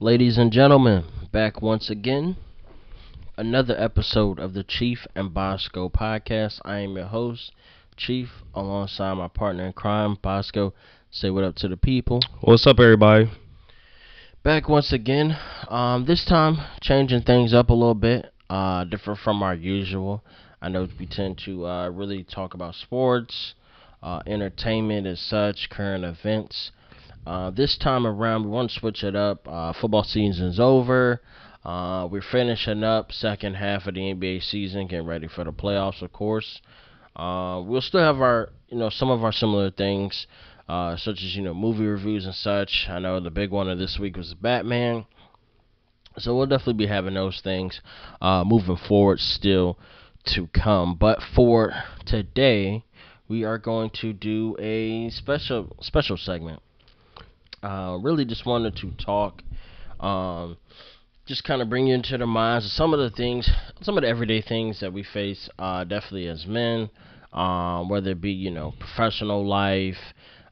Ladies and gentlemen, back once again. Another episode of the Chief and Bosco podcast. I am your host, Chief, alongside my partner in crime, Bosco. Say what up to the people. What's up, everybody? Back once again. Um, this time changing things up a little bit, uh, different from our usual. I know we tend to uh, really talk about sports, uh, entertainment as such, current events. Uh, this time around, we want to switch it up. Uh, football season's over. Uh, we're finishing up second half of the NBA season, getting ready for the playoffs, of course. Uh, we'll still have our, you know, some of our similar things, uh, such as you know, movie reviews and such. I know the big one of this week was Batman, so we'll definitely be having those things uh, moving forward still to come. But for today, we are going to do a special special segment. Uh, really just wanted to talk, um, just kind of bring you into the minds of some of the things, some of the everyday things that we face, uh, definitely as men, um, whether it be, you know, professional life,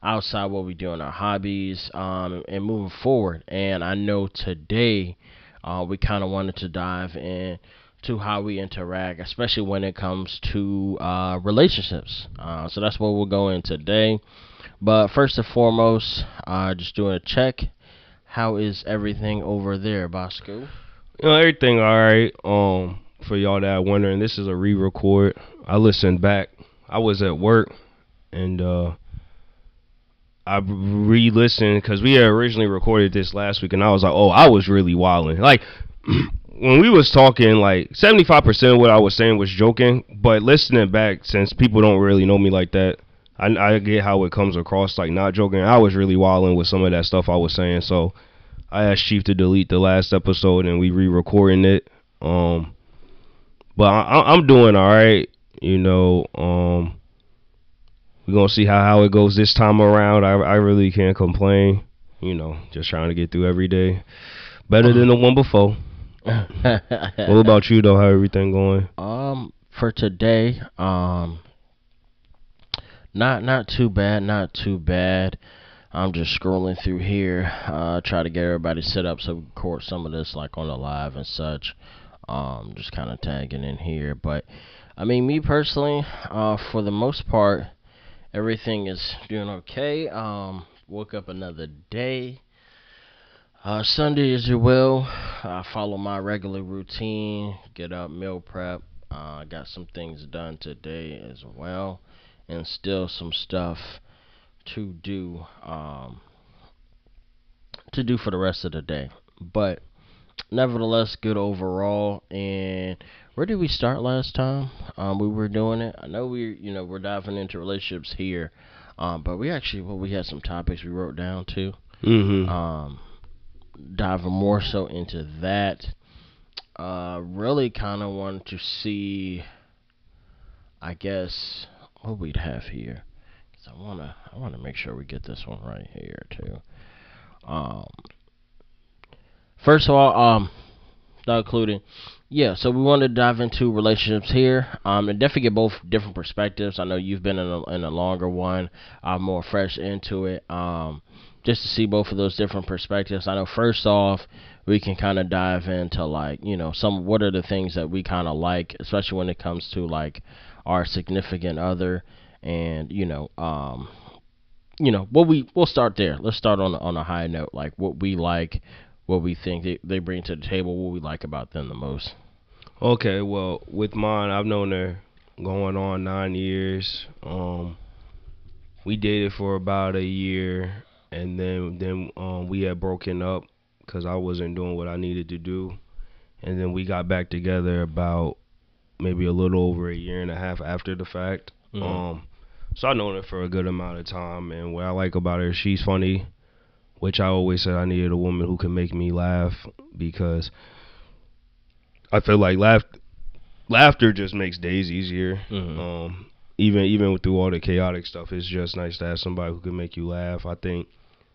outside what we do in our hobbies, um, and moving forward. And I know today, uh, we kind of wanted to dive in to how we interact, especially when it comes to uh, relationships. Uh, so that's what we'll go in today. But first and foremost, uh, just doing a check. How is everything over there, Bosco? You know, everything all right. Um, for y'all that are wondering, this is a re-record. I listened back. I was at work, and uh, I re-listened because we had originally recorded this last week, and I was like, oh, I was really wilding. Like when we was talking, like seventy five percent of what I was saying was joking, but listening back, since people don't really know me like that, I, I get how it comes across like not joking. I was really wilding with some of that stuff I was saying, so I asked Chief to delete the last episode and we re-recording it. Um, but I, I'm doing all right. You know, um, we're gonna see how how it goes this time around. I I really can't complain. You know, just trying to get through every day. Better than the one before. what about you though? How everything going? Um, for today, um, not not too bad, not too bad. I'm just scrolling through here, uh, try to get everybody set up so we can record some of this like on the live and such. Um, just kind of tagging in here, but I mean, me personally, uh, for the most part, everything is doing okay. Um, woke up another day. Uh, Sunday as well. I follow my regular routine. Get up, meal prep. Uh, got some things done today as well and still some stuff to do um, to do for the rest of the day. But nevertheless, good overall. And where did we start last time? Um, we were doing it. I know we, you know, we're diving into relationships here, um, but we actually, well, we had some topics we wrote down too. Mm-hmm. Um, diving more so into that. Uh, really kind of wanted to see, I guess, what we'd have here. Cause I wanna I wanna make sure we get this one right here too. Um, first of all, um, not including, yeah. So we want to dive into relationships here. Um, and definitely get both different perspectives. I know you've been in a in a longer one. I'm more fresh into it. Um, just to see both of those different perspectives. I know first off, we can kind of dive into like you know some what are the things that we kind of like, especially when it comes to like our significant other, and you know, um, you know, what we we'll start there. Let's start on on a high note, like what we like, what we think they, they bring to the table, what we like about them the most. Okay, well, with mine, I've known her going on nine years. Um, we dated for about a year, and then then um, we had broken up because I wasn't doing what I needed to do, and then we got back together about maybe a little over a year and a half after the fact. Mhm. Um, so I've known her for a good amount of time, and what I like about her, she's funny, which I always said I needed a woman who can make me laugh because I feel like laugh laughter just makes days easier. Mhm. Um, even even through all the chaotic stuff, it's just nice to have somebody who can make you laugh. I think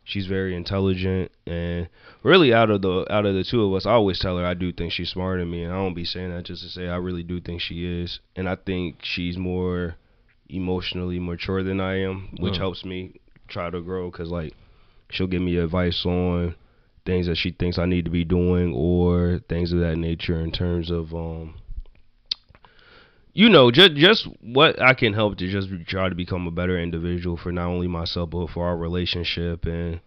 she's very intelligent and really out of the out of the two of us, I always tell her I do think she's smarter than me, and I don't be saying that just to say I really do think she is, and I think she's more emotionally mature than I am, which Mm. helps me try to grow because like she'll give me advice on things that she thinks I need to be doing or things of that nature in terms of um you know just just what I can help to just try to become a better individual for not only myself but for our relationship. And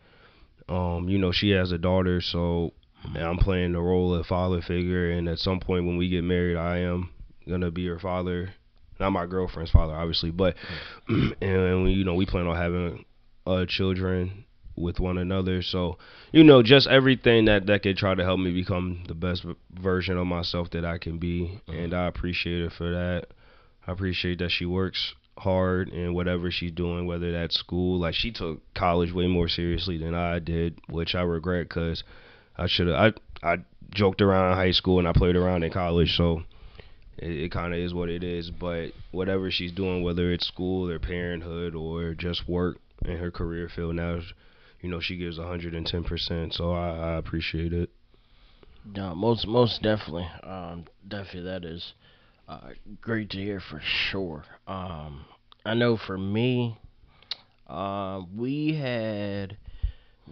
um you know she has a daughter so I'm playing the role of father figure. And at some point when we get married I am gonna be her father. Not my girlfriend's father obviously but and, and we, you know we plan on having uh children with one another. So, you know, just everything that that could try to help me become the best version of myself that I can be, mm-hmm. and I appreciate her for that. I appreciate that she works hard in whatever she's doing, whether that's school. Like she took college way more seriously than I did, which I regret because I should have. I I joked around in high school and I played around in college, so it, it kind of is what it is. But whatever she's doing, whether it's school or parenthood or just work in her career field now you know she gives 110%. So I, I appreciate it. No, most most definitely, um, definitely that is uh, great to hear for sure. Um, I know for me, uh, we had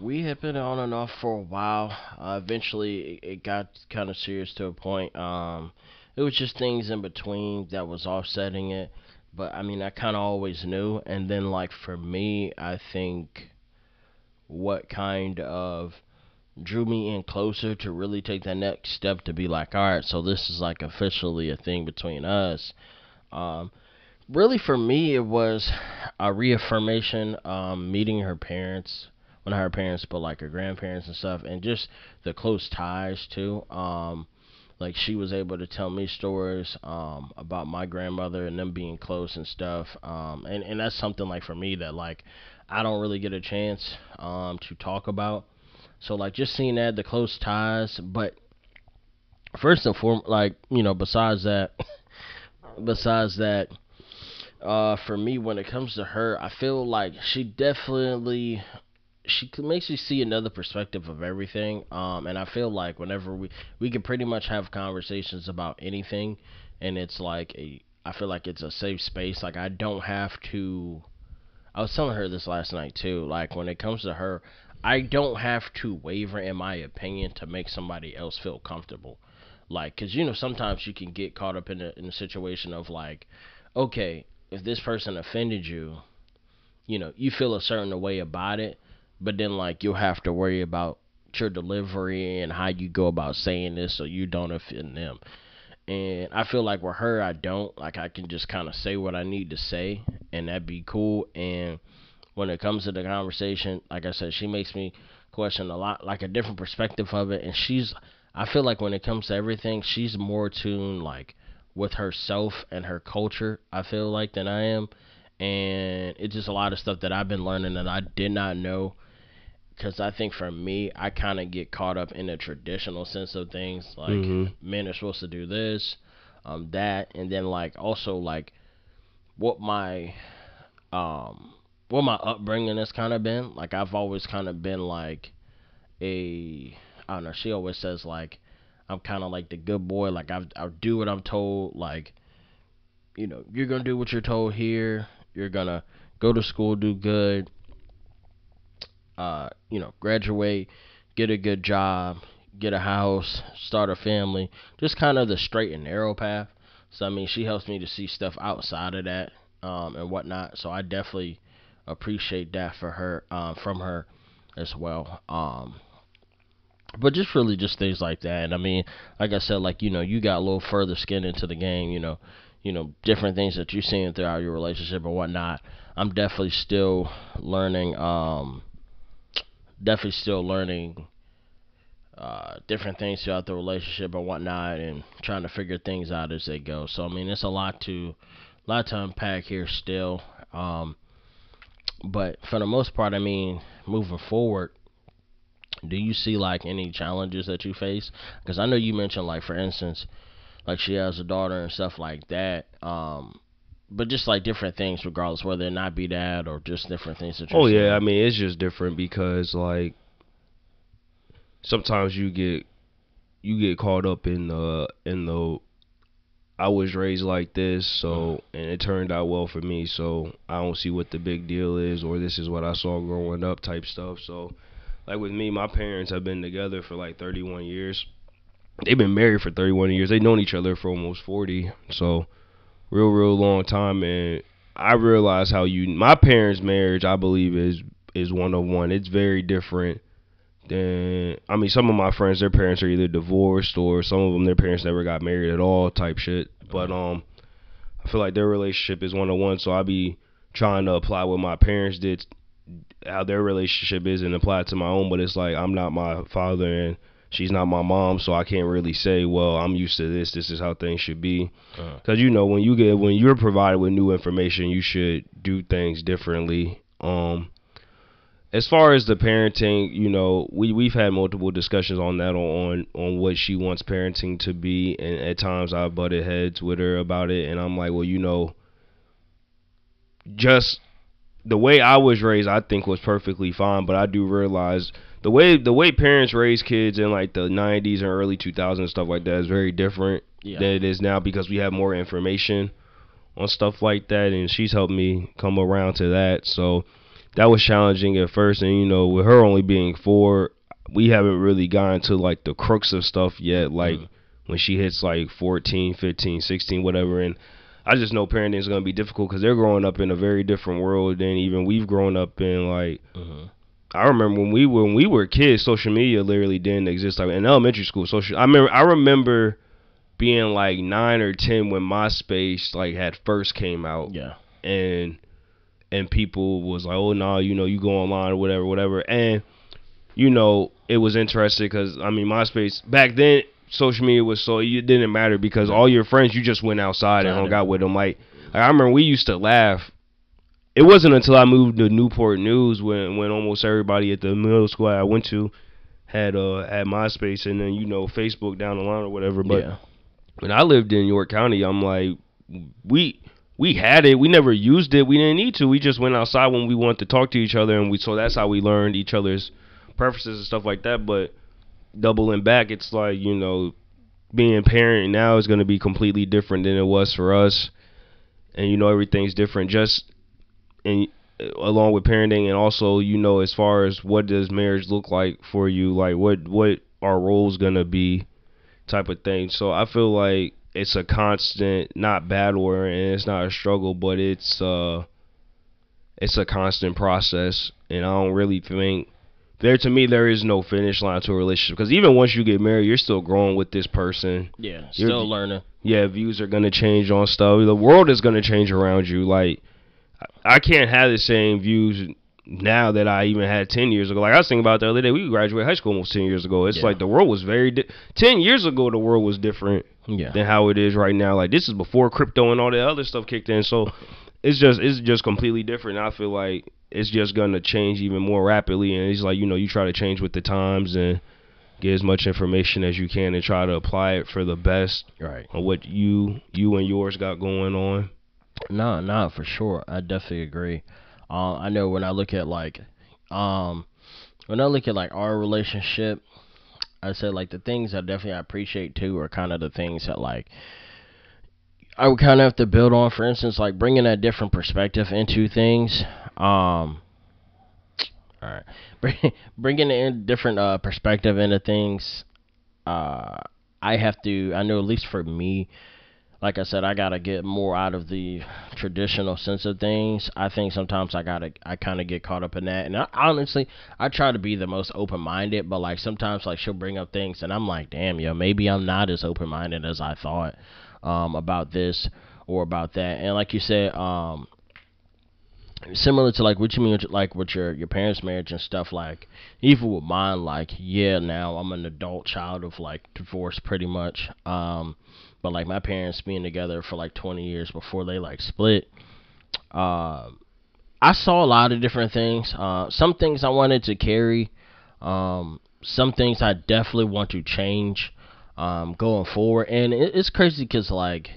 we had been on and off for a while. Uh, eventually, it, it got kind of serious to a point. Um, it was just things in between that was offsetting it. But I mean, I kind of always knew. And then, like for me, I think what kind of drew me in closer to really take that next step to be like, all right, so this is like officially a thing between us. Um, really, for me, it was a reaffirmation. Um, meeting her parents, well, not her parents, but like her grandparents and stuff, and just the close ties too. Um, like she was able to tell me stories um about my grandmother and them being close and stuff um and and that's something like for me that like I don't really get a chance um, to talk about. So like just seeing that the close ties, but first and foremost, like you know, besides that, besides that, uh, for me when it comes to her, I feel like she definitely she makes you see another perspective of everything. Um, and I feel like whenever we we can pretty much have conversations about anything, and it's like a I feel like it's a safe space. Like I don't have to I was telling her this last night too. Like when it comes to her, I don't have to waver in my opinion to make somebody else feel comfortable. Like, cause you know sometimes you can get caught up in a in a situation of like, okay, if this person offended you, you know, you feel a certain way about it, but then like you'll have to worry about your delivery and how you go about saying this so you don't offend them. And I feel like with her, I don't. Like, I can just kind of say what I need to say, and that'd be cool. And when it comes to the conversation, like I said, she makes me question a lot, like a different perspective of it. And she's, I feel like when it comes to everything, she's more tuned, like, with herself and her culture, I feel like, than I am. And it's just a lot of stuff that I've been learning that I did not know because I think for me, I kind of get caught up in the traditional sense of things. Like mm-hmm. men are supposed to do this, um, that, and then like also like what my um what my upbringing has kind of been. Like I've always kind of been like a I don't know. She always says like I'm kind of like the good boy. Like I I do what I'm told. Like you know you're gonna do what you're told here. You're gonna go to school, do good uh, you know, graduate, get a good job, get a house, start a family, just kind of the straight and narrow path. So I mean, she helps me to see stuff outside of that um, and whatnot. So I definitely appreciate that for her um, from her as well. Um, but just really just things like that. And I mean, like I said, like you know, you got a little further skin into the game. You know, you know, different things that you're seeing throughout your relationship and whatnot. I'm definitely still learning. Um, definitely still learning uh, different things throughout the relationship and whatnot, and trying to figure things out as they go. So I mean, it's a lot to, a lot to unpack here still. Um, but for the most part, I mean, moving forward, do you see like any challenges that you face? Because I know you mentioned like, for instance, like she has a daughter and stuff like that. Um, but just like different things, regardless whether it not be that or just different things that. oh yeah, I mean it's just different because like sometimes you get you get caught up in the in the I was raised like this, so mm. and it turned out well for me, so I don't see what the big deal is or this is what I saw growing up type stuff. So like with me, my parents have been together for like 31 years. They've been married for 31 years. They've known each other for almost 40. So, real, real long time. And I realize how you, my parents' marriage, I believe, is is one of one. It's very different than, I mean, some of my friends, their parents are either divorced or some of them, their parents never got married at all, type shit. But um, I feel like their relationship is one on one. So I be trying to apply what my parents did how their relationship is and apply it to my own. But it's like I'm not my father and she's not my mom, so I can't really say, well, I'm used to this. This is how things should be. Because uh-huh. you know, when you get when you're provided with new information, you should do things differently. Um, as far as the parenting, you know, we we've had multiple discussions on that on on what she wants parenting to be, and at times I butted heads with her about it, and I'm like, well, you know, just the way I was raised, I think was perfectly fine. But I do realize the way the way parents raise kids in like the '90s and early 2000s and stuff like that is very different yeah. than it is now because we have more information on stuff like that. And she's helped me come around to that. So that was challenging at first. And you know, with her only being four, we haven't really gotten to like the crux of stuff yet. Like mm. when she hits like 14, 15, 16, whatever, and I just know parenting is going to be difficult because they're growing up in a very different world than even we've grown up in. Like, uh-huh. I remember when we were when we were kids, social media literally didn't exist. Like in elementary school, social. I remember I remember being like nine or ten when MySpace like had first came out. Yeah. And and people was like, oh no, nah, you know, you go online or whatever, whatever, and you know, it was interesting because I mean, MySpace back then social media was so it didn't matter because all your friends you just went outside and hung out with them. Like, like I remember we used to laugh. It wasn't until I moved to Newport News when when almost everybody at the middle school I went to had uh had MySpace and then you know Facebook down the line or whatever. But yeah. when I lived in York County, I'm like we we had it. We never used it. We didn't need to. We just went outside when we wanted to talk to each other, and we so that's how we learned each other's preferences and stuff like that. But doubling back, it's like you know, being a parent now is going to be completely different than it was for us, and you know everything's different. Just and along with parenting, and also you know as far as what does marriage look like for you, like what what our roles gonna be, type of thing. So I feel like it's a constant, not battle, and it's not a struggle, but it's uh, it's a constant process, and I don't really think there to me there is no finish line to a relationship because even once you get married, you're still growing with this person. Yeah, still you're, learning. Yeah, views are gonna change on stuff. The world is gonna change around you. Like I can't have the same views now that I even had ten years ago. Like I was thinking about the other day, we graduated high school almost ten years ago. It's yeah. like the world was very di- ten years ago. The world was different yeah. than how it is right now. Like this is before crypto and all that other stuff kicked in. So it's just it's just completely different. I feel like it's just gonna change even more rapidly. And it's like you know you try to change with the times and get as much information as you can and try to apply it for the best right on what you you and yours got going on. No, no, for sure. I definitely agree. Uh, I know when I look at like, um, when I look at like our relationship, I said like the things I definitely appreciate too are kind of the things that like I would kind of have to build on. For instance, like bringing a different perspective into things. Um, all right, Bring, bringing a different uh, perspective into things. Uh, I have to. I know at least for me, like I said, I gotta get more out of the traditional sense of things. I think sometimes I gotta, I kind of get caught up in that. And I, honestly, I try to be the most open minded, but like sometimes, like she'll bring up things, and I'm like, damn, yo, maybe I'm not as open minded as I thought um, about this or about that. And like you said, um, similar to like what you mean like with your your parents marriage and stuff like even with mine like yeah now i'm an adult child of like divorce pretty much um but like my parents being together for like 20 years before they like split uh i saw a lot of different things. Uh some things i wanted to carry um some things i definitely want to change um going forward. And it, it's crazy because like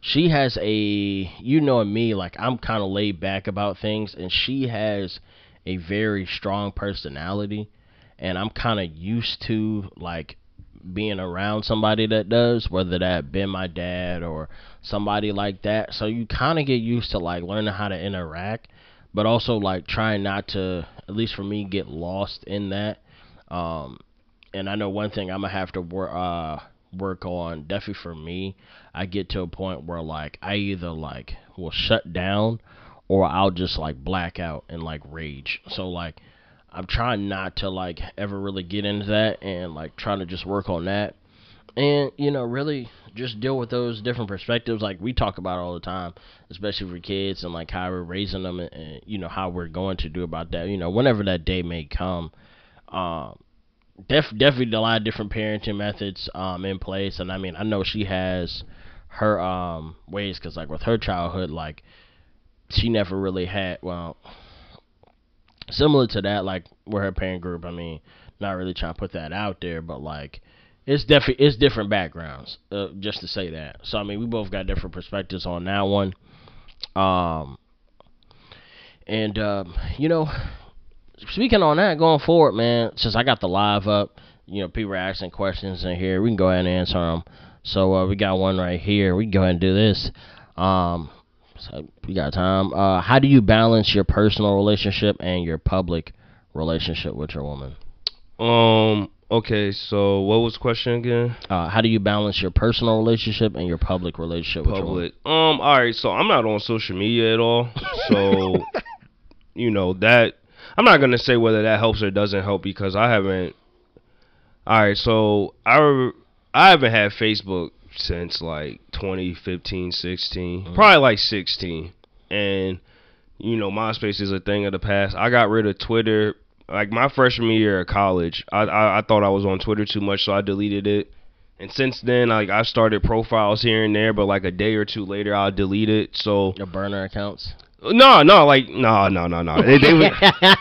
she has a you know me like i'm kind of laid back about things and she has a very strong personality. And i'm kind of used to like being around somebody that does whether that been my dad or somebody like that so you kind of get used to like learning how to interact but also like trying not to at least for me, get lost in that. Um, and I know one thing I'm gonna have to work uh work on definitely for me. I get to a point where like I either like will shut down or I'll just like black out and like rage. So like I'm trying not to like ever really get into that and like trying to just work on that. And you know, really just deal with those different perspectives like we talk about all the time, especially for kids and like how we're raising them and, and you know how we're going to do about that. You know, whenever that day may come. Um def- definitely a lot of different parenting methods um in place and I mean, I know she has her um ways cuz like with her childhood like she never really had well similar to that like with her parent group i mean not really trying to put that out there but like it's definitely it's different backgrounds uh, just to say that. So i mean we both got different perspectives on that one. Um and um you know speaking on that going forward man since i got the live up you know people are asking questions in here we can go ahead and answer them so uh, we got one right here. We can go ahead and do this. Um so we got time. Uh, how do you balance your personal relationship and your public relationship with your woman? Um. Okay. So what was the question again? Uh, how do you balance your personal relationship and your public relationship with your woman? Public. Um. All right. So I'm not on social media at all. So you know that I'm not gonna say whether that helps or doesn't help because I haven't. All right. So I I haven't had Facebook since like 2015, 16, mm-hmm. probably like 16. And you know, MySpace is a thing of the past. I got rid of Twitter like my freshman year of college. I, I I thought I was on Twitter too much, so I deleted it. And since then, like I started profiles here and there, but like a day or two later, I'll delete it. So your burner accounts. No, no, like no, no, no, no. They, they was,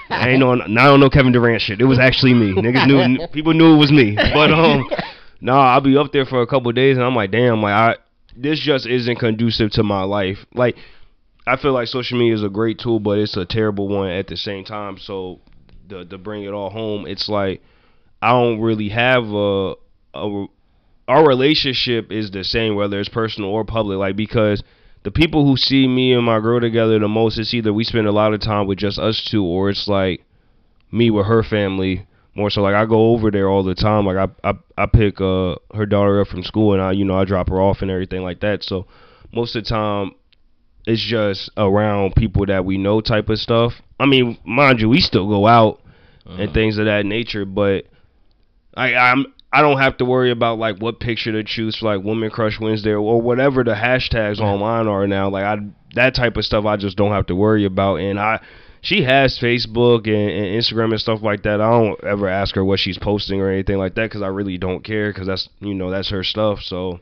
I ain't know. I don't know Kevin Durant shit. It was actually me. Niggas knew. People knew it was me. But um, nah, I'll be up there for a couple days, and I'm like, damn, like I this just isn't conducive to my life. Like I feel like social media is a great tool, but it's a terrible one at the same time. So to to bring it all home, it's like I don't really have a a our relationship is the same whether it's personal or public. Like because the people who see me and my girl together the most, it's either we spend a lot of time with just us two, or it's like me with her family more so like I go over there all the time. Like I I I pick uh her daughter up from school and I you know I drop her off and everything like that. So most of the time it's just around people that we know type of stuff. I mean, mind you, we still go out uh-huh. and things of that nature, but I I'm I don't have to worry about like what picture to choose for like Woman Crush Wednesday or whatever the hashtags online are now. Like I that type of stuff I just don't have to worry about and I she has Facebook and, and, Instagram and stuff like that. I don't ever ask her what she's posting or anything like that because I really don't care because that's you know that's her stuff. So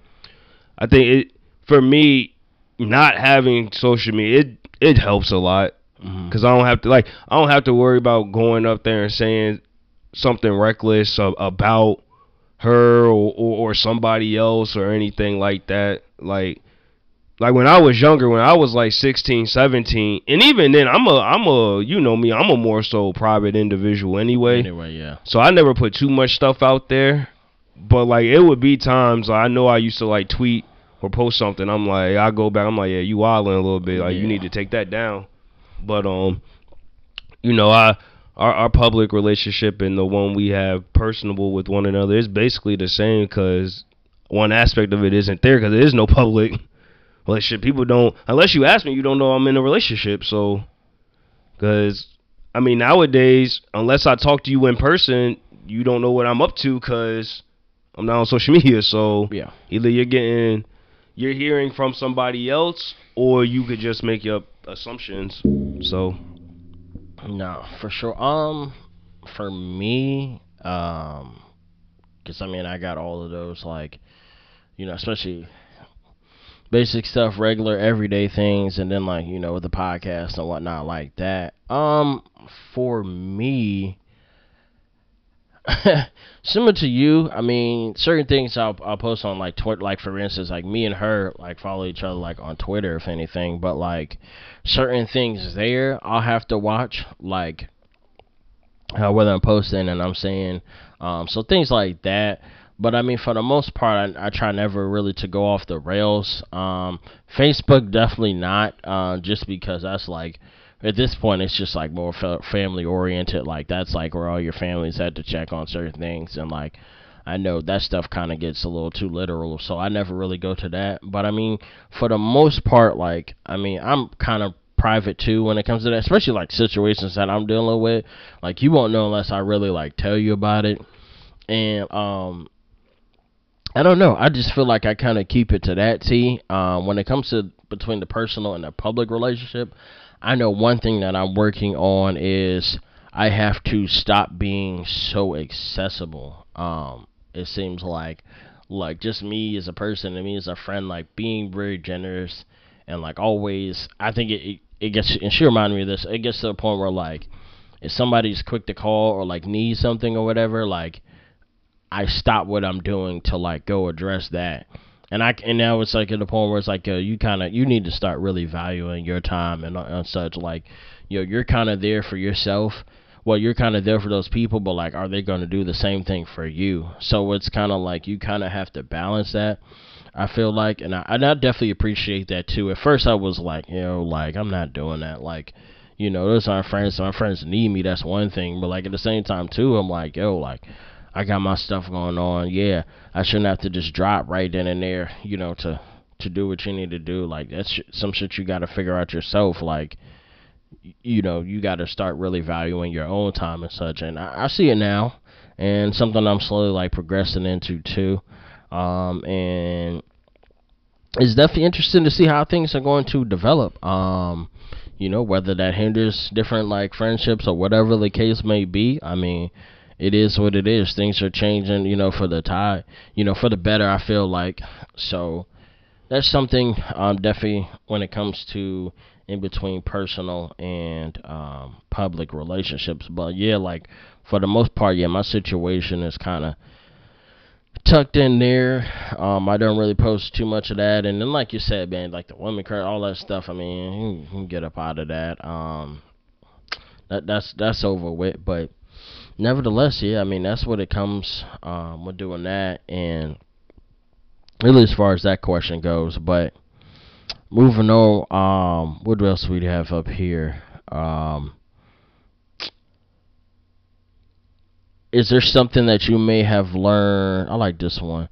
I think it for me not having social media it it helps a lot because mm-hmm. I don't have to like I don't have to worry about going up there and saying something reckless about her or, or, or somebody else or anything like that. Like like when I was younger, when I was like 16, 17, and even then, I'm a, I'm a, you know me, I'm a more so private individual anyway. Anyway, yeah. So I never put too much stuff out there, but like it would be times like, I know I used to like tweet or post something. I'm like, I go back, I'm like, yeah, you wilding a little bit, like yeah. you need to take that down. But um, you know, I our our public relationship and the one we have personable with one another is basically the same because one aspect of it isn't there because there is no public relationship. People don't unless you ask me, you don't know I'm in a relationship. So, because I mean nowadays, unless I talk to you in person, you don't know what I'm up to because I'm not on social media. So yeah, either you're getting you're hearing from somebody else, or you could just make up assumptions. So, no, for sure. Um, for me, um, because I mean I got all of those like, you know, especially basic stuff, regular everyday things, and then like you know the podcast and whatnot like that. Um, for me, similar to you, I mean, certain things I'll I'll post on like Twitter, like for instance, like me and her like follow each other like on Twitter if anything, but like certain things there I'll have to watch like uh, whether I'm posting and I'm saying um so things like that but I mean, for the most part, I, I, try never really to go off the rails. Um, Facebook definitely not, uh, just because that's like at this point it's just like more family oriented like that's like where all your families had to check on certain things and like I know that stuff kind of gets a little too literal, so I never really go to that. But I mean, for the most part, like I mean, I'm kind of private too when it comes to that, especially like situations that I'm dealing with. Like you won't know unless I really like tell you about it. And um I don't know. I just feel like I kind of keep it to that T. Um, when it comes to between the personal and the public relationship, I know one thing that I'm working on is I have to stop being so accessible. Um, it seems like, like just me as a person and me as a friend, like being very generous and like always. I think it it, it gets and she reminded me of this. It gets to the point where like if somebody's quick to call or like needs something or whatever, like I stop what I'm doing to like go address that. And I and now it's like at the point where it's like uh, you kind of you need to start really valuing your time and, and such. Like, you know, you're kind of there for yourself. Well, you're kind of there for those people, but like, are they going to do the same thing for you? So it's kind of like you kind of have to balance that. I feel like, and I, and I definitely appreciate that too. At first, I was like, you know, like I'm not doing that. Like, you know, those are friends. My friends need me. That's one thing. But like at the same time too, I'm like, yo, like I got my stuff going on. Yeah, I shouldn't have to just drop right then and there, you know, to to do what you need to do. Like that's some shit you got to figure out yourself. Like, you know, you got to start really valuing your own time and such. And I, I see it now, and something I'm slowly like progressing into too. Um, and it's definitely interesting to see how things are going to develop. Um, you know, whether that hinders different like friendships or whatever the case may be. I mean it is what it is. Things are changing, you know, for the tide, you know, for the better. I feel like so. That's something um, definitely when it comes to in between personal and um, public relationships. But yeah, like for the most part, yeah, my situation is kind of tucked in there. Um, I don't really post too much of that, and then like you said, man, like the Woman Crush, all that stuff. I mean, you can get up out of that. Um, that that's that's over with. But nevertheless, yeah, I mean that's what it comes um, with doing that, and really as far as that question goes. But moving on, um, what else we have up here? Um, is there something that you may have learned? I like this one.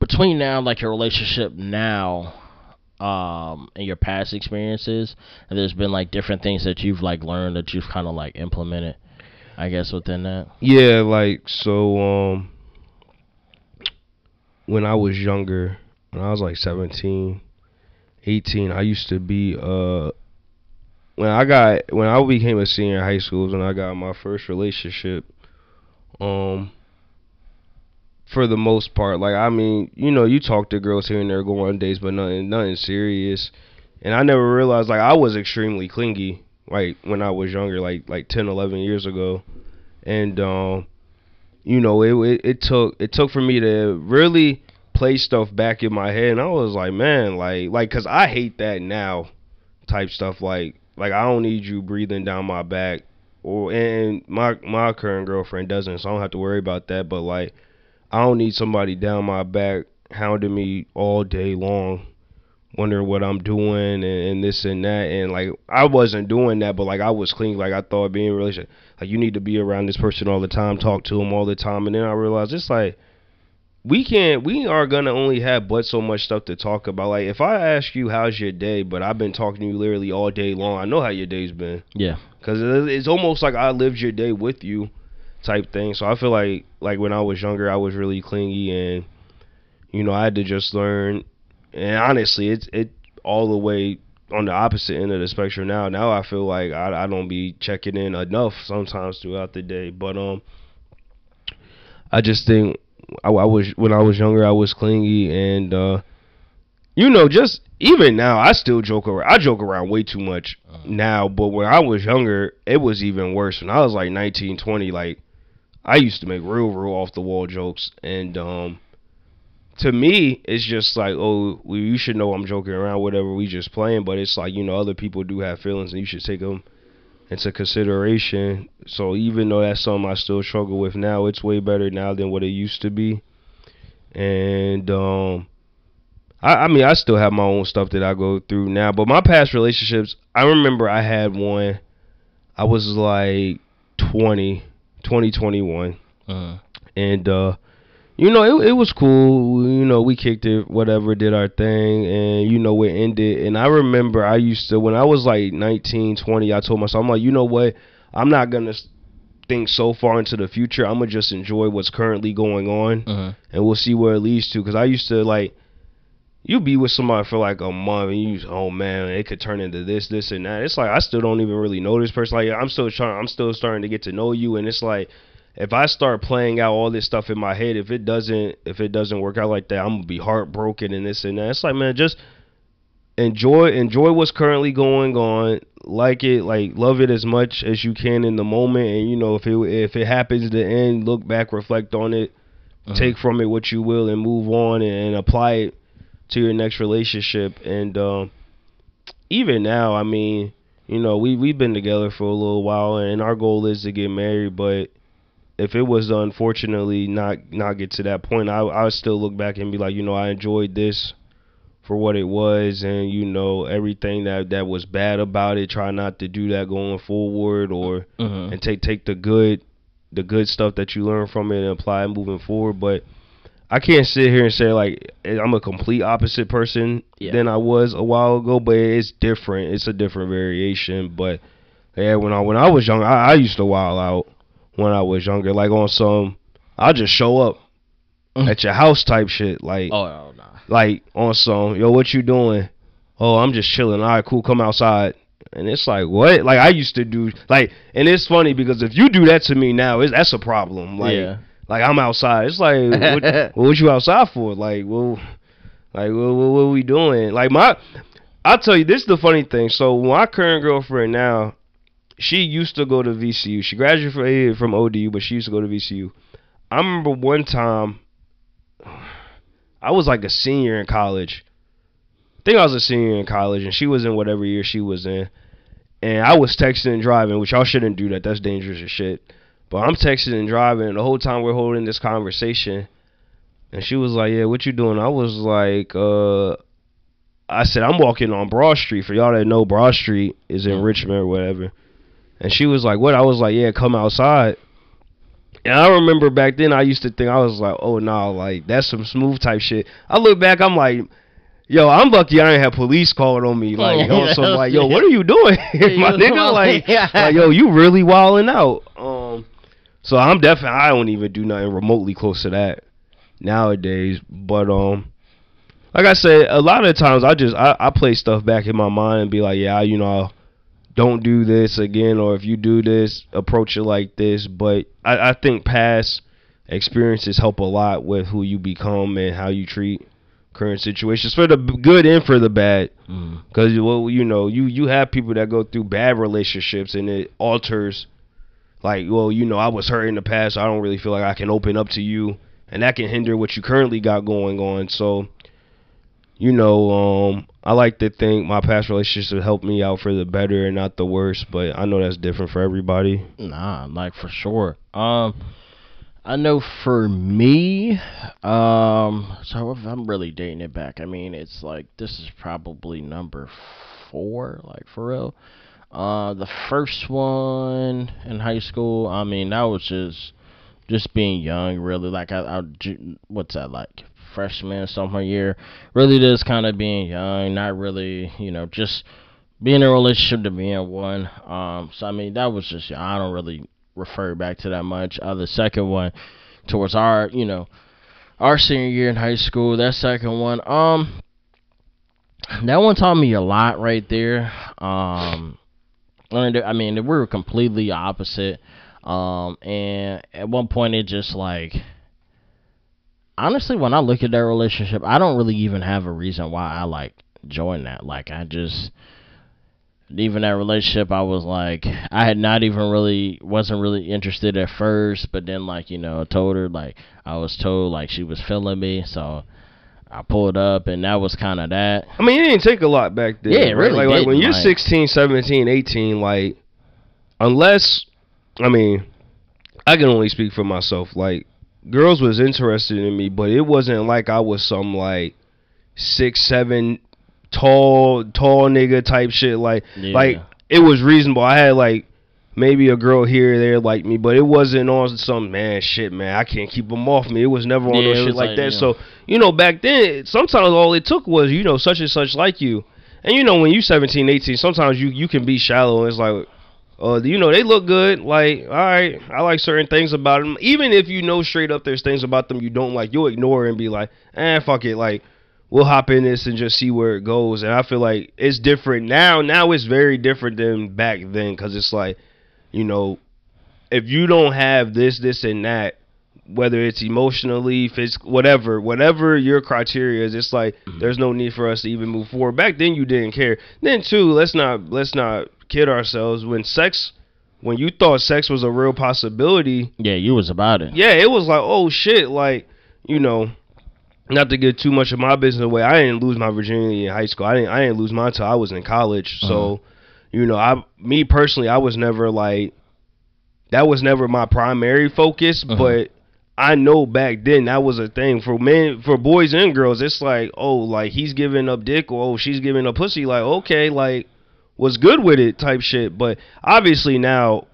Between now, like your relationship now, um in your past experiences and there's been like different things that you've like learned that you've kind of like implemented i guess within that? Yeah like so um when i was younger when i was like 17 18 i used to be uh when i got when i became a senior in high school when i got my first relationship um for the most part. Like I mean, you know, you talk to girls here and there, go on dates, but nothing, nothing serious. And I never realized like I was extremely clingy, like when I was younger, like like 10, 11 years ago, and um, you know, it, it it took it took for me to really play stuff back in my head, and I was like, man, like like, cause I hate that now, type stuff. Like like I don't need you breathing down my back, or and my my current girlfriend doesn't, so I don't have to worry about that. But like I don't need somebody down my back hounding me all day long, wondering what I'm doing and, and this and that. And like I wasn't doing that, but like I was clean. Like I thought being in a relationship, like you need to be around this person all the time, talk to him all the time. And then I realized it's like we can't we are gonna only have but so much stuff to talk about like if i ask you how's your day but i've been talking to you literally all day long i know how your day's been yeah because it's almost like i lived your day with you type thing. So I feel like like when I was younger, I was really clingy, and you know I had to just learn. And honestly, it's it all the way on the opposite end of the spectrum now. Now I feel like I I don't be checking in enough sometimes throughout the day, but um, I just think I, I was when I was younger, I was clingy, and uh, you know, just even now, I still joke around. I joke around way too much uh-huh. now, but when I was younger, it was even worse. When I was like 19, 20, like I used to make real, real off the wall jokes, and um, to me, it's just like, oh, well, you should know I'm joking around, whatever. We just playing, but it's like you know, other people do have feelings, and you should take them into consideration. So even though that's something I still struggle with now, it's way better now than what it used to be, and um, I, I mean, I still have my own stuff that I go through now, but my past relationships, I remember I had one. I was like 20, 20, 21. Uh-huh. and uh you know it, it was cool you know we kicked it whatever did our thing and you know it ended and i remember i used to when i was like 19 20 i told myself i'm like you know what i'm not gonna think so far into the future i'm gonna just enjoy what's currently going on Uh-huh. and we'll see where it leads to because i used to like you be with somebody for like a month and you oh man it could turn into this this and that it's like i still don't even really know this person like i'm still trying i'm still starting to get to know you and it's like if I start playing out all this stuff in my head, if it doesn't if it doesn't work out like that, I'm gonna be heartbroken and this and that. It's like man, just enjoy enjoy what's currently going on. Like it, like love it as much as you can in the moment. And you know, if it if it happens to end, look back, reflect on it, Uh-huh. take from it what you will, and move on and, and apply it to your next relationship. And um, even now, I mean, you know, we we've been together for a little while, and our goal is to get married, but if it was to unfortunately not not get to that point, I I would still look back and be like, you know, I enjoyed this for what it was, and you know everything that that was bad about it. Try not to do that going forward, or Uh-huh. and take take the good the good stuff that you learn from it and apply it moving forward. But I can't sit here and say like I'm a complete opposite person Yeah. than I was a while ago, but it's different. It's a different variation. But yeah, when I when I was young, I, I used to wild out when I was younger, like on some I'll just show up Mm. at your house type shit, like Oh, oh nah. like on some yo, what you doing? Oh, I'm just chilling. All right, cool. Come outside. And it's like what? Like I used to do. Like, and it's funny because if you do that to me now, it's, that's a problem. Like, yeah. Like I'm outside. It's like, what, what you outside for? Like, well, like what, what, what we doing? Like my, I'll tell you, this is the funny thing. So my current girlfriend now, she used to go to VCU. She graduated from ODU, but she used to go to VCU. I remember one time, I was like a senior in college. I think I was a senior in college, and she was in whatever year she was in. And I was texting and driving, which y'all shouldn't do that. That's dangerous as shit. But I'm texting and driving, and the whole time we're holding this conversation, and she was like, "Yeah, what you doing?" I was like, "Uh." I said I'm walking on Broad Street. For y'all that know, Broad Street is in Mhm. Richmond or whatever. And she was like, "What?" I was like, "Yeah, come outside." And I remember back then, I used to think I was like, "Oh no, like that's some smooth type shit." I look back, I'm like, "Yo, I'm lucky I didn't have police calling on me." Like, yo, so I'm like, "Yo, what are you doing, my nigga?" Like, like, yo, you really wilding out. Um, so I'm definitely I don't even do nothing remotely close to that nowadays. But um, like I said, a lot of times I just I, I play stuff back in my mind and be like, yeah, you know, don't do this again, or if you do this, approach it like this. But I, I think past experiences help a lot with who you become and how you treat current situations for the good and for the bad. Mm. Because well, you know, you you have people that go through bad relationships and it alters. Like, well, you know, I was hurt in the past. So I don't really feel like I can open up to you, and that can hinder what you currently got going on. So, you know, um, I like to think my past relationships have helped me out for the better and not the worse. But I know that's different for everybody. Nah, like for sure. Um, I know for me, um, so if I'm really dating it back, I mean, it's like this is probably number four, like for real. Uh, the first one in high school, I mean, that was just just being young, really. Like I, I what's that like? Freshman, sophomore year, really just kind of being young, not really, you know, just being in a relationship to being one. Um, so I mean, that was just I don't really refer back to that much. Uh, the second one, towards our, you know, our senior year in high school. That second one, um, that one taught me a lot right there. Um. I mean, we were completely opposite. Um, and at one point, it just like. Honestly, when I look at that relationship, I don't really even have a reason why I like joined that. Like, I just even that relationship i was like i had not even really wasn't really interested at first but then like you know I told her like i was told like she was feeling me so i pulled up and that was kind of that I mean, it didn't take a lot back then. Yeah, right? really like, like when you're like- 16, 17, 18, like unless I mean, I can only speak for myself. Like girls was interested in me, but it wasn't like I was some like six seven tall tall nigga type shit like Yeah. like it was reasonable i had like maybe a girl here or there like me but it wasn't on some man shit man i can't keep them off me it was never on Yeah, no shit like like, that you so you know back then sometimes all it took was you know such and such like you and you know when you 17 18 sometimes you you can be shallow and it's like uh, you know they look good. Like, all right, I like certain things about them. Even if you know straight up there's things about them you don't like, you'll ignore and be like, eh, fuck it. Like, we'll hop in this and just see where it goes. And I feel like it's different now. Now it's very different than back then because it's like, you know, if you don't have this, this, and that, whether it's emotionally, physical, whatever, whatever your criteria is, it's like mm-hmm. there's no need for us to even move forward. Back then you didn't care. Then too, let's not let's not kid ourselves. When sex, when you thought sex was a real possibility, Yeah, you was about it. yeah, it was like oh shit, like you know. Not to get too much of my business away, I didn't lose my virginity in high school. I didn't. I didn't lose mine until I was in college. So, uh-huh. You know, I, me personally, I was never like, that was never my primary focus. Mhm. But I know back then that was a thing for men, for boys and girls. It's like, oh, like he's giving up dick, or oh, she's giving up pussy. Like, okay, like, was good with it, type shit. But obviously now,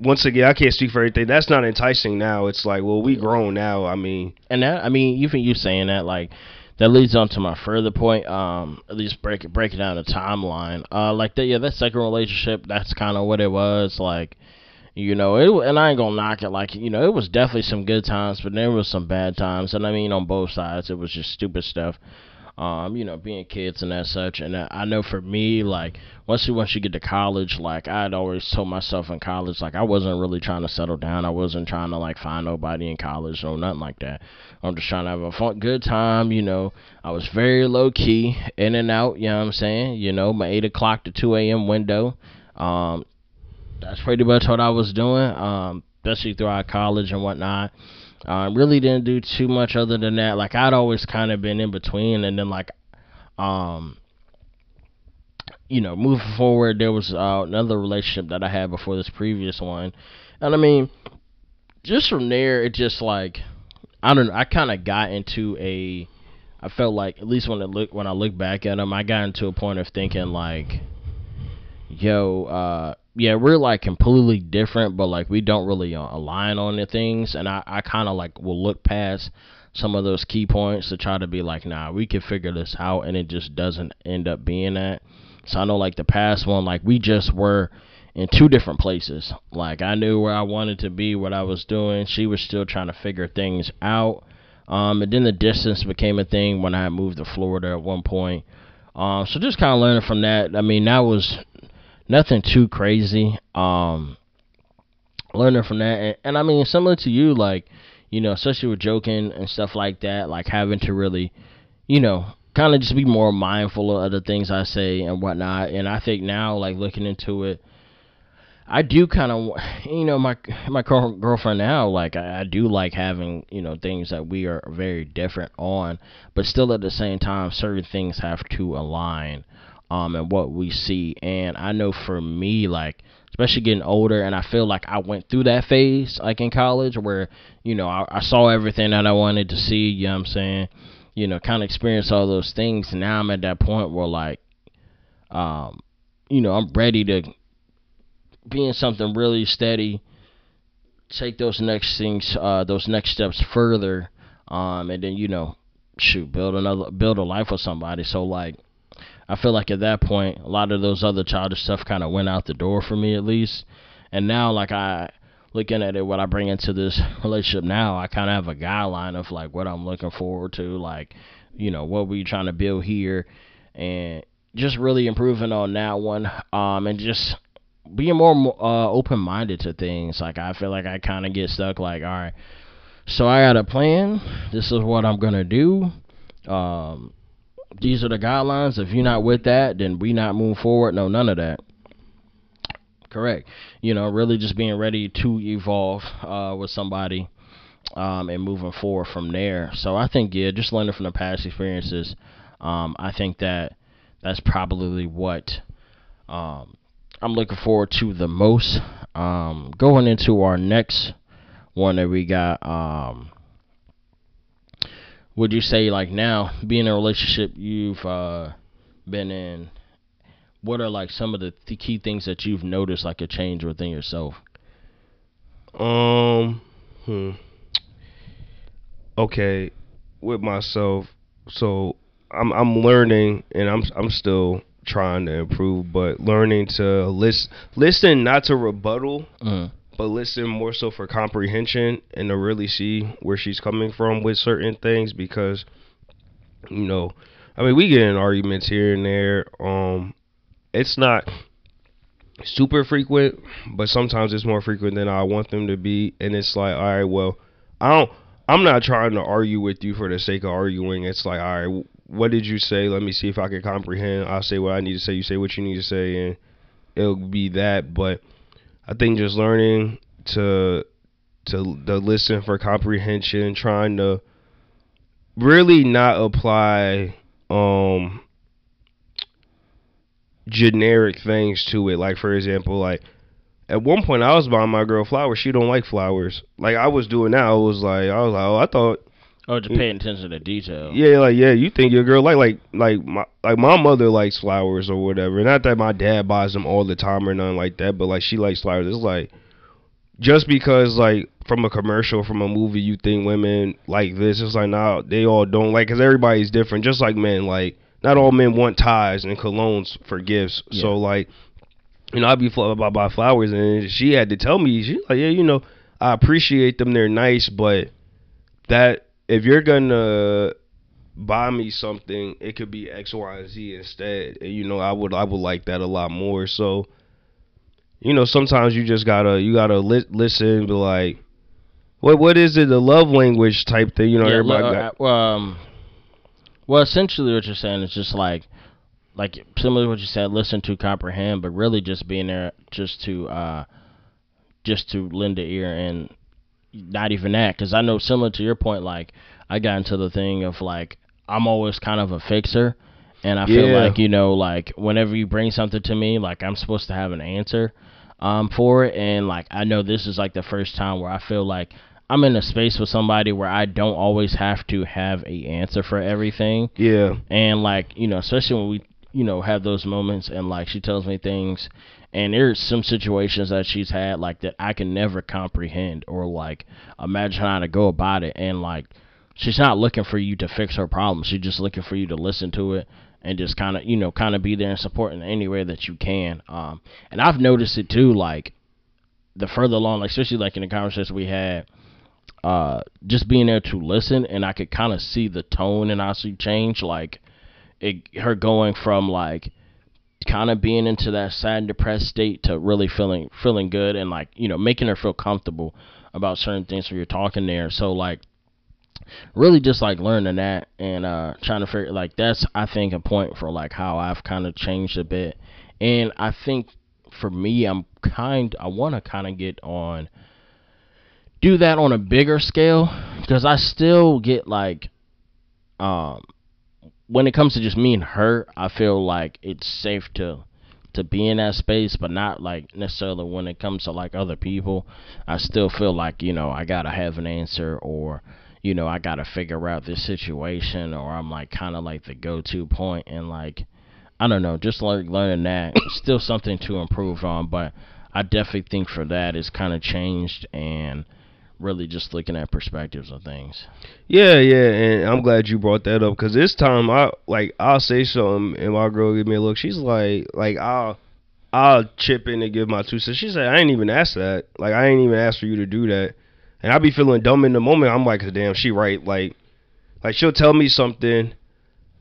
once again, I can't speak for everything. That's not enticing now. It's like, well, we grown now. I mean, And that, I mean, even you saying that, like, that leads on to my further point. Um, at least break it, break it down the timeline. Uh, like that, yeah, that second relationship, that's kind of what it was. Like, you know, it, and I ain't gonna knock it. Like, you know, it was definitely some good times, but there was some bad times, and I mean, on both sides, it was just stupid stuff. Um, you know, being kids and that such, and I I know for me, like once you once you get to college, like I'd always told myself in college, like I wasn't really trying to settle down. I wasn't trying to like find nobody in college or nothing like that. I'm just trying to have a fun, good time. You know, I was very low key, in and out. You know what I'm saying? You know, my eight o'clock to two a.m. window. Um, that's pretty much what I was doing. Um, especially throughout college and whatnot. Um, really didn't do too much other than that. Like I'd always kind of been in between, and then like, um, you know, moving forward, there was uh, another relationship that I had before this previous one, and I mean, just from there, it just like, I don't know, I kind of got into a, I felt like at least when I look when I look back at them, I got into a point of thinking like, yo, uh, yeah, we're like completely different, but like we don't really uh, align on the things, and I, I kind of like will look past some of those key points to try to be like, nah, we can figure this out, and it just doesn't end up being that. So I know like the past one, like we just were in two different places. Like I knew where I wanted to be, what I was doing. She was still trying to figure things out. Um, and then the distance became a thing when I moved to Florida at one point. Um, so just kind of learning from that. I mean, that was nothing too crazy. Um, learning from that, and, and I mean, similar to you, like you know, especially with joking and stuff like that, like having to really, you know, kind of just be more mindful of the things I say and whatnot. And I think now, like looking into it, I do kind of, you know, my my girlfriend now, like I, I do like having, you know, things that we are very different on, but still at the same time, certain things have to align, um, and what we see. And I know for me, like especially getting older, and I feel like I went through that phase, like in college, where you know I, I saw everything that I wanted to see. You know what I'm saying? You know, kind of experience all those things. Now I'm at that point where like, um, you know, I'm ready to be in something really steady. Take those next things, uh, those next steps further, um, and then you know, shoot, build another, build a life with somebody. So like, I feel like at that point, a lot of those other childish stuff kind of went out the door for me at least. And now, like I looking at it, what I bring into this relationship now, I kind of have a guideline of like what I'm looking forward to, like you know what we trying to build here, and just really improving on that one, um, and just being more uh, open minded to things. Like I feel like I kind of get stuck. Like all right, so I got a plan. This is what I'm gonna do. Um, these are the guidelines. If you're not with that, then we not move forward. No, none of that. Correct. You know, really just being ready to evolve uh, with somebody um, and moving forward from there. So I think yeah, just learning from the past experiences. Um, I think that that's probably what um, I'm looking forward to the most. Um, going into our next one that we got. Um, would you say like now being in a relationship you've uh, been in? What are like some of the th- key things that you've noticed like a change within yourself? Um, hmm. Okay, with myself, so I'm I'm learning and I'm I'm still trying to improve, but learning to listen listen not to rebuttal, Mm. But listen more so for comprehension and to really see where she's coming from with certain things because you know, I mean we get in arguments here and there. Um it's not super frequent, but sometimes it's more frequent than I want them to be and it's like, all right, well, I don't I'm not trying to argue with you for the sake of arguing. It's like, all right, what did you say? Let me see if I can comprehend. I'll say what I need to say. You say what you need to say, and it'll be that. But I think just learning to to listen for comprehension, trying to really not apply um generic things to it. Like for example, like at one point I was buying my girl flowers. She don't like flowers. Like I was doing that. I was like, I was like, oh, I thought Oh, just paying mm. attention to detail. yeah, like yeah, you think your girl like like like my like my mother likes flowers or whatever. Not that my dad buys them all the time or nothing like that, but like she likes flowers. It's like just because like from a commercial from a movie you think women like this, it's like nah, they all don't like because everybody's different. Just like men, like not all men want ties and colognes for gifts. Yeah. So like you know, I'd be about buy flowers and she had to tell me she like yeah, you know, I appreciate them. They're nice, but that if you're gonna buy me something, it could be X, Y, and Z instead. And, you know, I would I would like that a lot more. So, you know, sometimes you just gotta you gotta li- listen, be like, what what is it? The love language type thing. You know, Yeah, everybody got. uh, um, well, essentially, what you're saying is just like, like similar to what you said, listen to comprehend, but really just being there just to, uh, just to lend an ear and not even that, because I know similar to your point, like I got into the thing of like I'm always kind of a fixer, and I feel like you know, like whenever you bring something to me, like I'm supposed to have an answer, um, for it, and like I know this is like the first time where I feel like I'm in a space with somebody where I don't always have to have a answer for everything. Yeah, And like, you know, especially when we, you know, have those moments and like she tells me things and there's some situations that she's had like that I can never comprehend or like imagine how to go about it and like she's not looking for you to fix her problem. She's just looking for you to listen to it and just kind of, you know, kind of be there and support in any way that you can. Um and I've noticed it too like the further along, like especially like in the conversation we had, uh, just being there to listen, and I could kind of see the tone and also change, like it, her going from like kind of being into that sad, depressed state to really feeling feeling good and like you know making her feel comfortable about certain things when you're talking there. So like really just like learning that and uh trying to figure like that's I think a point for like how I've kind of changed a bit. And I think for me I'm kind I want to kind of get on do that on a bigger scale because I still get like um when it comes to just me and her, I feel like it's safe to to be in that space, but not like necessarily when it comes to like other people. I still feel like you know I gotta have an answer or you know I gotta figure out this situation or I'm like kind of like the go-to point and like I don't know, just like learning that still something to improve on, but I definitely think for that it's kind of changed and really just looking at perspectives of things. yeah, yeah. And I'm glad you brought that up because this time I like I'll say something and my girl give me a look. She's like, like I'll I'll chip in and give my two cents. She said, I ain't even asked that. Like I ain't even asked for you to do that. And I be feeling dumb in the moment. I'm like, damn, she right. Like, like she'll tell me something,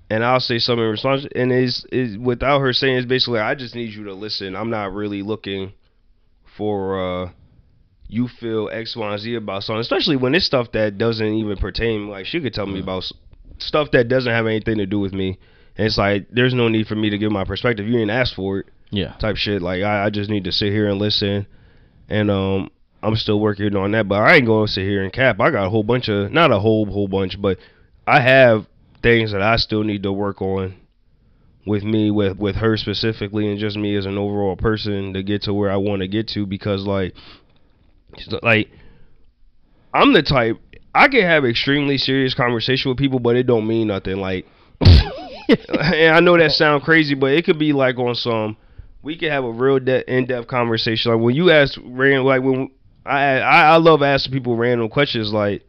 and I'll say something in response, and is is without her saying, it's basically, I just need you to listen. I'm not really looking for uh you feel X, Y, and Z about something, especially when it's stuff that doesn't even pertain. Like she could tell me about stuff that doesn't have anything to do with me, and it's like there's no need for me to give my perspective. You didn't ask for it Yeah. type shit. Like I, I just need to sit here and listen, and um, I'm still working on that. But I ain't gonna sit here and cap. I got a whole bunch of not a whole whole bunch, but I have things that I still need to work on with me, with with her specifically, and just me as an overall person to get to where I want to get to. Because like, like I'm the type. I can have extremely serious conversation with people, but it don't mean nothing. Like, and I know that sound crazy, but it could be like on some. We could have a real de- in-depth conversation. Like when you ask random, like when I, I I love asking people random questions like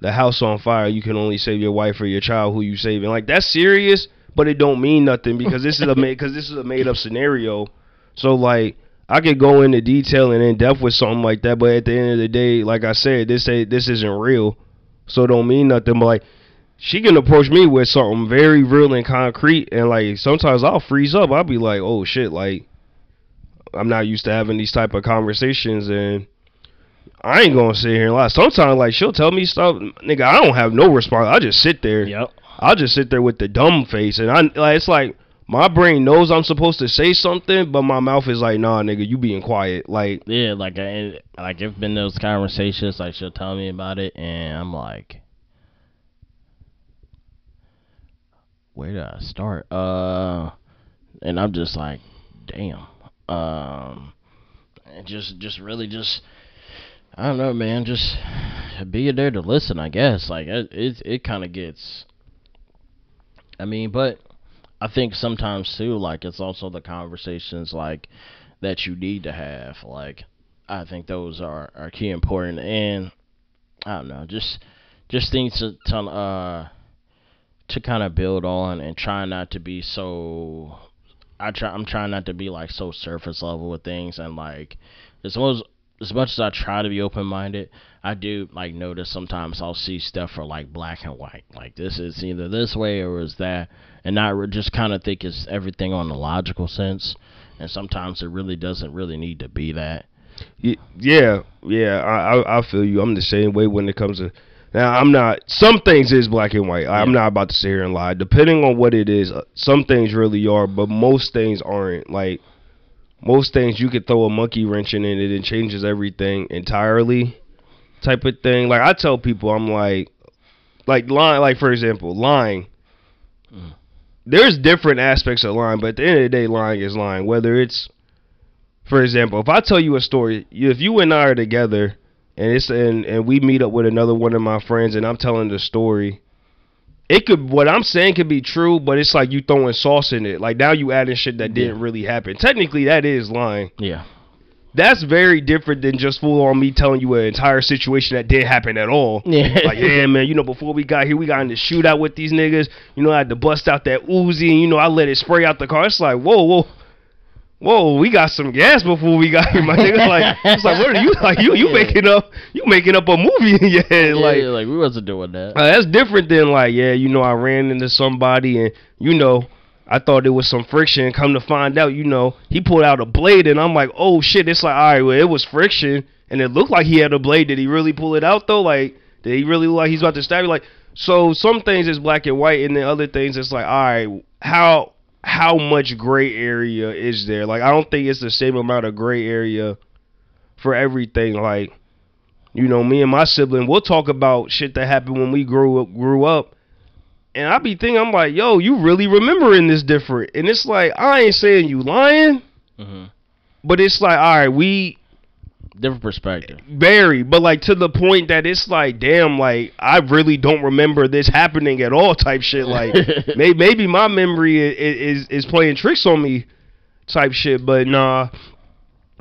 the house on fire, you can only save your wife or your child who you saving. Like that's serious, but it don't mean nothing because this is a made because this is a made up scenario. So like I could go into detail and in depth with something like that, but at the end of the day, like I said, this ain't this isn't real, so it don't mean nothing. But like she can approach me with something very real and concrete, and like sometimes I'll freeze up. I'll be like, oh shit, like I'm not used to having these type of conversations, and I ain't gonna sit here and lie. Sometimes like she'll tell me stuff, nigga. I don't have no response. I just sit there. Yep. I'll just sit there with the dumb face, and I like it's like my brain knows I'm supposed to say something, but my mouth is like, nah, nigga, you being quiet. Like, Yeah, like I, like it's been those conversations. Like she'll tell me about it, and I'm like, where did I start? Uh, and I'm just like, damn. Um, and just, just really, just, I don't know, man. Just be there to listen, I guess. Like it, it, it kind of gets. I mean, but I think sometimes too, like it's also the conversations like that you need to have. Like I think those are are key important, and I don't know, just just things to, to uh to kind of build on and try not to be so. I try. I'm trying not to be like so surface level with things, and like as much as much as I try to be open minded, I do like notice sometimes I'll see stuff for like black and white. Like this is either this way or is that, and not re- just kind of think it's everything on the logical sense. And sometimes it really doesn't really need to be that. yeah, yeah, I, I I feel you. I'm the same way when it comes to. Now I'm not. Some things is black and white. I'm Yeah. not about to sit here and lie. Depending on what it is, uh, some things really are, but most things aren't. Like most things, you could throw a monkey wrench in it and it changes everything entirely. Type of thing. Like I tell people, I'm like, like lying. Like for example, lying. Mm. There's different aspects of lying, but at the end of the day, lying is lying. Whether it's for example, if I tell you a story, if you and I are together and it's and and we meet up with another one of my friends and I'm telling the story, it could what I'm saying could be true, but it's like you throwing sauce in it. Like now you adding shit that didn't Yeah. really happen. Technically, that is lying. Yeah. That's very different than just full on me telling you an entire situation that didn't happen at all. Yeah. Like, yeah, man, you know, before we got here, we got in the shootout with these niggas. You know, I had to bust out that Uzi, and you know, I let it spray out the car. It's like, whoa, whoa, whoa, we got some gas before we got here, my nigga. Like, it's like, what are you like? You you Yeah. making up? You making up a movie in your head? Like, yeah, like we wasn't doing that. uh, that's different than like, yeah, you know, I ran into somebody and you know, I thought it was some friction. Come to find out, you know, he pulled out a blade and I'm like, oh shit. It's like, all right, well, it was friction and it looked like he had a blade. Did he really pull it out though? Like, did he really like he's about to stab you? Like, so some things is black and white, and then other things it's like, all right, how how much gray area is there? Like, I don't think it's the same amount of gray area for everything. Like, you know, me and my sibling, we'll talk about shit that happened when we grew up, grew up. And I be thinking, I'm like, yo, you really remembering this different. And it's like, I ain't saying you lying, hmm but it's like, all right, we Different perspective. Very, but like to the point that it's like, damn, like I really don't remember this happening at all, type shit. Like, may, maybe my memory is, is is playing tricks on me, type shit. But nah,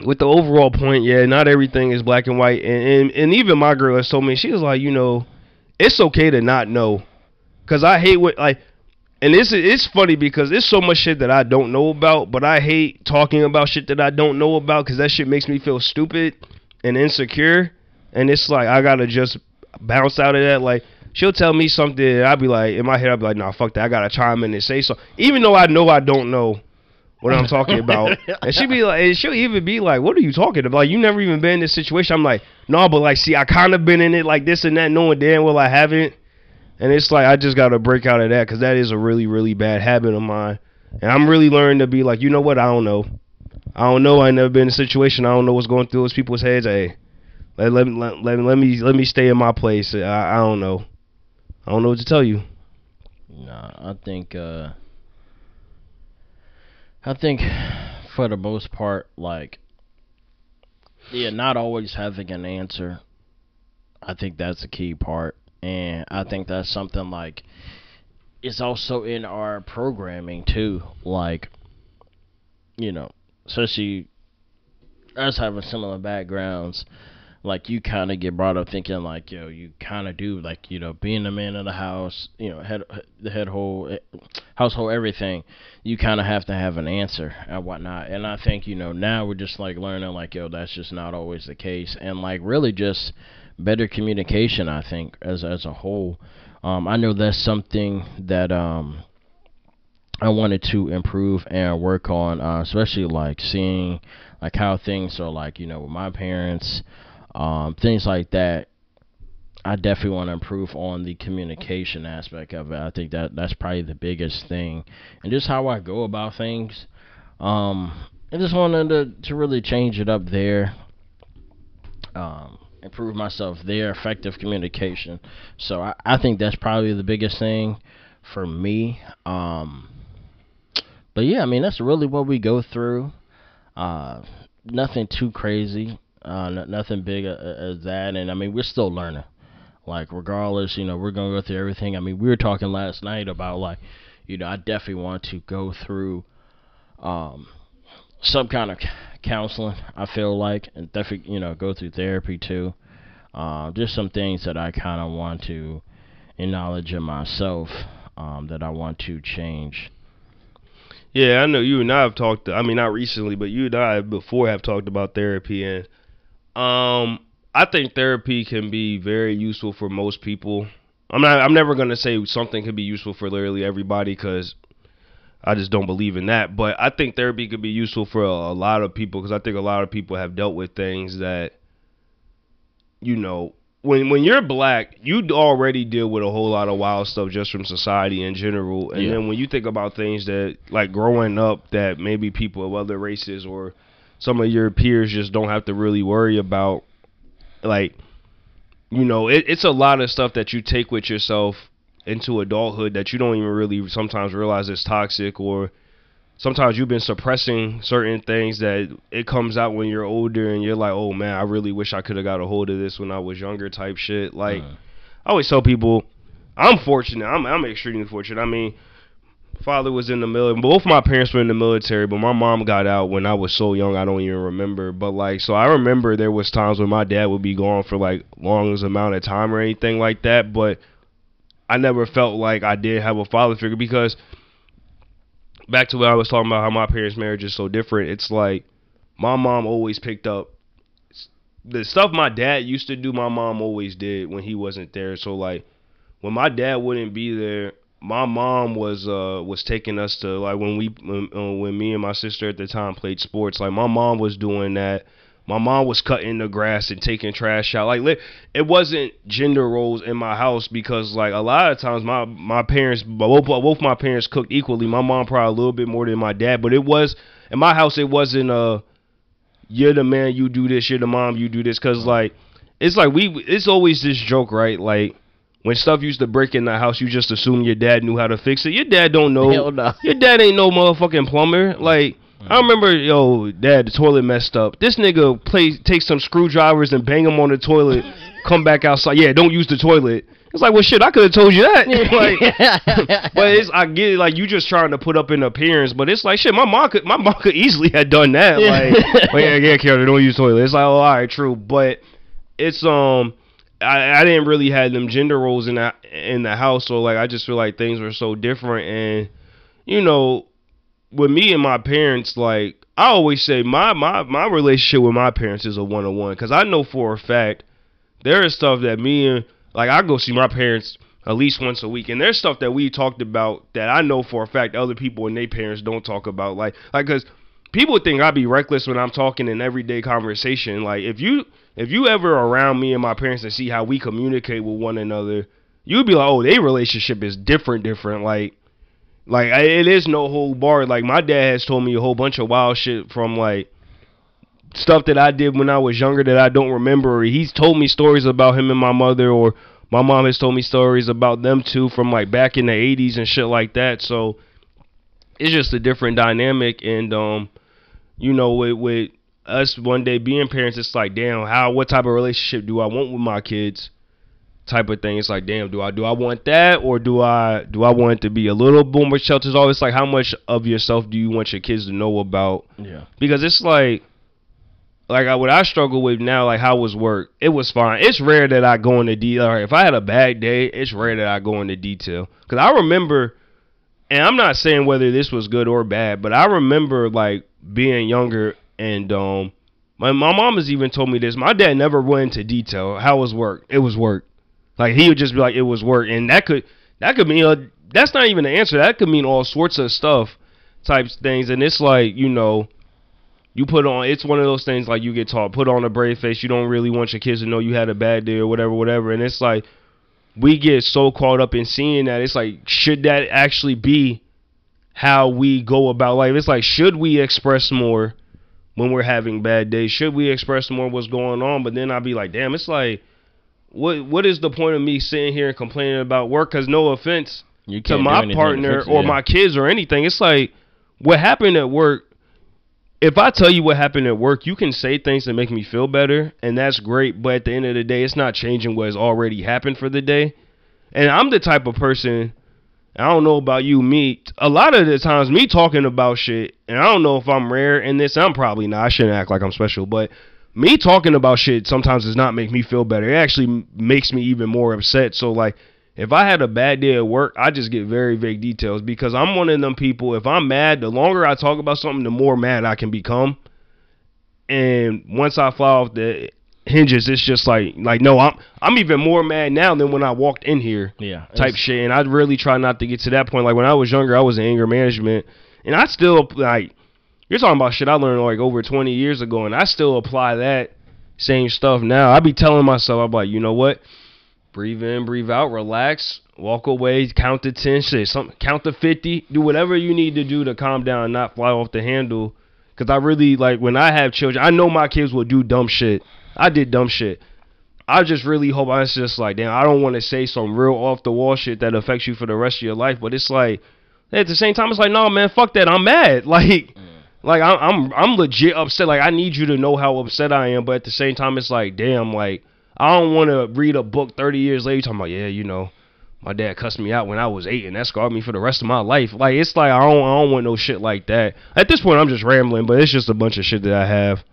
with the overall point, yeah, not everything is black and white. And and, and even my girl has told me she was like, you know, it's okay to not know, cause I hate what like. And it's it's funny because there's so much shit that I don't know about, but I hate talking about shit that I don't know about because that shit makes me feel stupid and insecure. And it's like I gotta just bounce out of that. Like she'll tell me something, and I'll be like, in my head, I'll be like, nah, fuck that. I gotta chime in and say so, even though I know I don't know what I'm talking about. and she be like, and she'll even be like, what are you talking about? Like you never even been in this situation. I'm like, no, but like, see, I kind of been in it like this and that, knowing damn well I haven't. And it's like I just gotta break out of that because that is a really, really bad habit of mine. And I'm really learning to be like, you know what? I don't know. I don't know. I never been in a situation. I don't know what's going through those people's heads. Hey, let let, let, let, let me let me stay in my place. I, I don't know. I don't know what to tell you. Nah, I think uh I think for the most part, like yeah, not always having an answer. I think that's a key part, and I think that's something like it's also in our programming too. Like, you know, especially us having similar backgrounds, like you kind of get brought up thinking like, yo, you kind of do like, you know, being the man of the house, you know, head the head whole eh, household everything. You kind of have to have an answer and whatnot. And I think you know now we're just like learning like, yo, that's just not always the case, and like really just better communication. I think as as a whole. Um, I know that's something that um I wanted to improve and work on, uh, especially like seeing like how things are like you know with my parents, um, things like that. I definitely want to improve on the communication aspect of it. I think that that's probably the biggest thing, and just how I go about things. Um, I just wanted to to really change it up there. Um, improve myself there, effective communication. So I, I think that's probably the biggest thing for me. Um, but yeah, I mean that's really what we go through. Uh, nothing too crazy, uh, nothing big as that, and I mean we're still learning. Like regardless, you know we're gonna go through everything. I mean we were talking last night about like, you know I definitely want to go through, um, some kind of counseling. I feel like, and definitely you know go through therapy too. Uh, just some things that I kind of want to acknowledge in myself um, that I want to change. Yeah, I know you and I have talked. I mean, not recently, but you and I before have talked about therapy, and um, I think therapy can be very useful for most people. I'm not. I'm never gonna say something can be useful for literally everybody because I just don't believe in that. But I think therapy could be useful for a, a lot of people because I think a lot of people have dealt with things that, you know, when when you're black, you already deal with a whole lot of wild stuff just from society in general. And yeah. then when you think about things that like growing up that maybe people of other races or some of your peers just don't have to really worry about, like, you know, it, it's a lot of stuff that you take with yourself into adulthood that you don't even really sometimes realize is toxic or sometimes you've been suppressing certain things that it comes out when you're older and you're like, oh man, I really wish I could have got a hold of this when I was younger type shit. Like uh I always tell people, I'm fortunate. I'm I'm extremely fortunate. I mean, father was in the military. Both my parents were in the military, but my mom got out when I was so young I don't even remember. But like, so I remember there was times when my dad would be gone for like longest amount of time or anything like that. But I never felt like I did have a father figure because back to what I was talking about how my parents' marriage is so different. It's like my mom always picked up the stuff my dad used to do. My mom always did when he wasn't there. So like when my dad wouldn't be there, my mom was uh was taking us to like when we when, uh, when me and my sister at the time played sports. Like my mom was doing that my mom was cutting the grass and taking trash out. Like it wasn't gender roles in my house because like a lot of times my my parents both both my parents cooked equally. My mom probably a little bit more than my dad, but it was in my house it wasn't uh you're the man you do this, you're the mom you do this cuz like it's like we it's always this joke, right? Like when stuff used to break in the house, you just assume your dad knew how to fix it. Your dad don't know. No. Your dad ain't no motherfucking plumber. Like I remember, yo, dad, the toilet messed up. This nigga play take some screwdrivers and bang them on the toilet. come back outside. Yeah, don't use the toilet. It's like, well, shit, I could have told you that. like, but it's, I get it. Like, you just trying to put up an appearance, but it's like, shit, my mom could, my mom could easily have done that. Like, well, yeah, yeah, Karen, don't use toilet. It's like, oh, all right, true, but it's um. I, I didn't really have them gender roles in the in the house, so like I just feel like things were so different, and you know, with me and my parents, like I always say, my my my relationship with my parents is a one on one because I know for a fact there is stuff that me and like I go see my parents at least once a week, and there's stuff that we talked about that I know for a fact other people and their parents don't talk about, like like because people think I be reckless when I'm talking in everyday conversation. Like if you if you ever around me and my parents and see how we communicate with one another, you'd be like, oh, their relationship is different, different. Like like it is no whole bar. Like my dad has told me a whole bunch of wild shit from like stuff that I did when I was younger that I don't remember. He's told me stories about him and my mother, or my mom has told me stories about them too from like back in the '80s and shit like that. So it's just a different dynamic, and um, you know, with with us one day being parents, it's like, damn, how what type of relationship do I want with my kids? Type of thing. It's like, damn, do I do I want that or do I do I want it to be a little boomer shelter? It's Always like, how much of yourself do you want your kids to know about? Yeah. Because it's like, like I, what I struggle with now, like how was work? It was fine. It's rare that I go into detail. If I had a bad day, it's rare that I go into detail. Cause I remember, and I'm not saying whether this was good or bad, but I remember like being younger and um, my my mom has even told me this. My dad never went into detail. How was work? It was work. Like he would just be like, it was work, and that could that could mean uh, that's not even the answer. That could mean all sorts of stuff, types things, and it's like you know you put on it's one of those things like you get taught put on a brave face. You don't really want your kids to know you had a bad day or whatever whatever. And it's like we get so caught up in seeing that. It's like should that actually be how we go about life? It's like should we express more when we're having bad days? Should we express more what's going on? But then I'd be like damn it's like what what is the point of me sitting here and complaining about work because no offense to my to partner it, or yeah. my kids or anything. It's like what happened at work. If I tell you what happened at work, you can say things that make me feel better, and that's great. But at the end of the day, it's not changing what has already happened for the day. And I'm the type of person. I don't know about you, me. A lot of the times, me talking about shit, and I don't know if I'm rare in this. I'm probably not. I shouldn't act like I'm special, but me talking about shit sometimes does not make me feel better. It actually makes me even more upset. So like, if I had a bad day at work, I just get very vague details because I'm one of them people. If I'm mad, the longer I talk about something, the more mad I can become. And once I fly off the hinges, it's just like like no, I'm I'm even more mad now than when I walked in here yeah. type shit. And I really try not to get to that point. Like when I was younger, I was in anger management, and I still like you're talking about shit I learned like over 20 years ago, and I still apply that same stuff now. I be telling myself, I'm like, you know what? Breathe in, breathe out, relax, walk away, count to 10, shit, some, count to 50, do whatever you need to do to calm down and not fly off the handle. Cause I really like when I have children, I know my kids will do dumb shit. I did dumb shit. I just really hope I was just like, damn, I don't want to say some real off the wall shit that affects you for the rest of your life. But it's like, at the same time, it's like, no, man, fuck that. I'm mad. Like, like I'm, I'm, I'm legit upset. Like, I need you to know how upset I am. But at the same time, it's like, damn, like, I don't want to read a book 30 years later talking about, yeah, you know, my dad cussed me out when I was eight, and that scarred me for the rest of my life. Like, it's like I don't, I don't want no shit like that. At this point, I'm just rambling, but it's just a bunch of shit that I have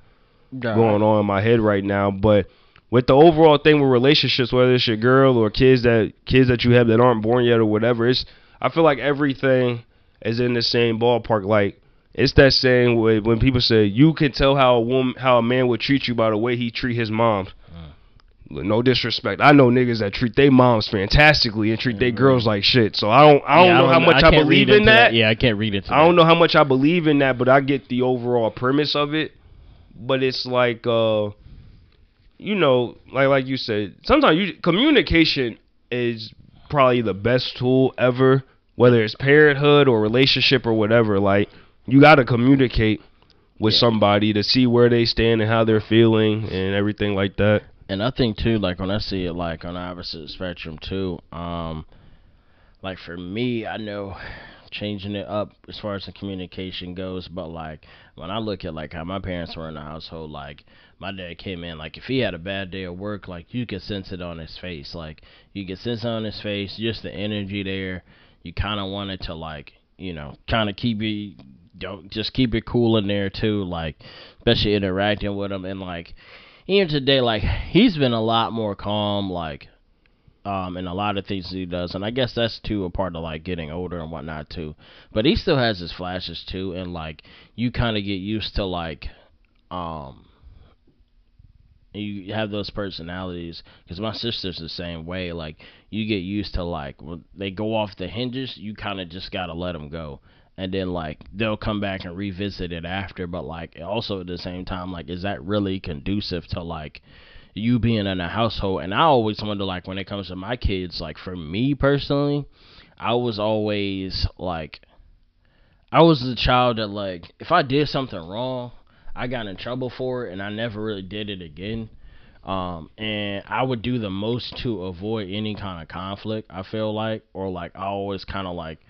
going on in my head right now. But with the overall thing with relationships, whether it's your girl or kids that kids that you have that aren't born yet or whatever, it's I feel like everything is in the same ballpark. Like it's that saying when when people say you can tell how a woman how a man would treat you by the way he treat his moms. No disrespect. I know niggas that treat their moms fantastically and treat their girls like shit. So I don't I don't Yeah, know how much I, can't believe in into that. Yeah, I can't read it. I don't that. know how much I believe in that, but I get the overall premise of it. But it's like uh you know, like like you said, sometimes you communication is probably the best tool ever, whether it's parenthood or relationship or whatever. Like you got to communicate with Yeah. somebody to see where they stand and how they're feeling and everything like that. and I think too, like when I see it like on the opposite spectrum too, um, like for me, I know changing it up as far as the communication goes, but like when I look at like how my parents were in the household, like my dad came in, like if he had a bad day at work, like you could sense it on his face, like you could sense it on his face, just the energy there. You kind of wanted to like, you know, kind of keep it, don't just keep it cool in there too, like especially interacting with him and like even today, like he's been a lot more calm, like um, in a lot of things he does, and I guess that's too a part of like getting older and whatnot too. But he still has his flashes too, and like you kind of get used to like, um, you have those personalities because my sister's the same way. Like you get used to like when they go off the hinges, you kind of just gotta let them go. And then like they'll come back and revisit it after, but like also at the same time, like is that really conducive to like you being in a household? And I always wonder like when it comes to my kids, like for me personally, I was always like I was the child that like if I did something wrong, I got in trouble for it and I never really did it again. Um, and I would do the most to avoid any kind of conflict, I feel like, or like I always kind of like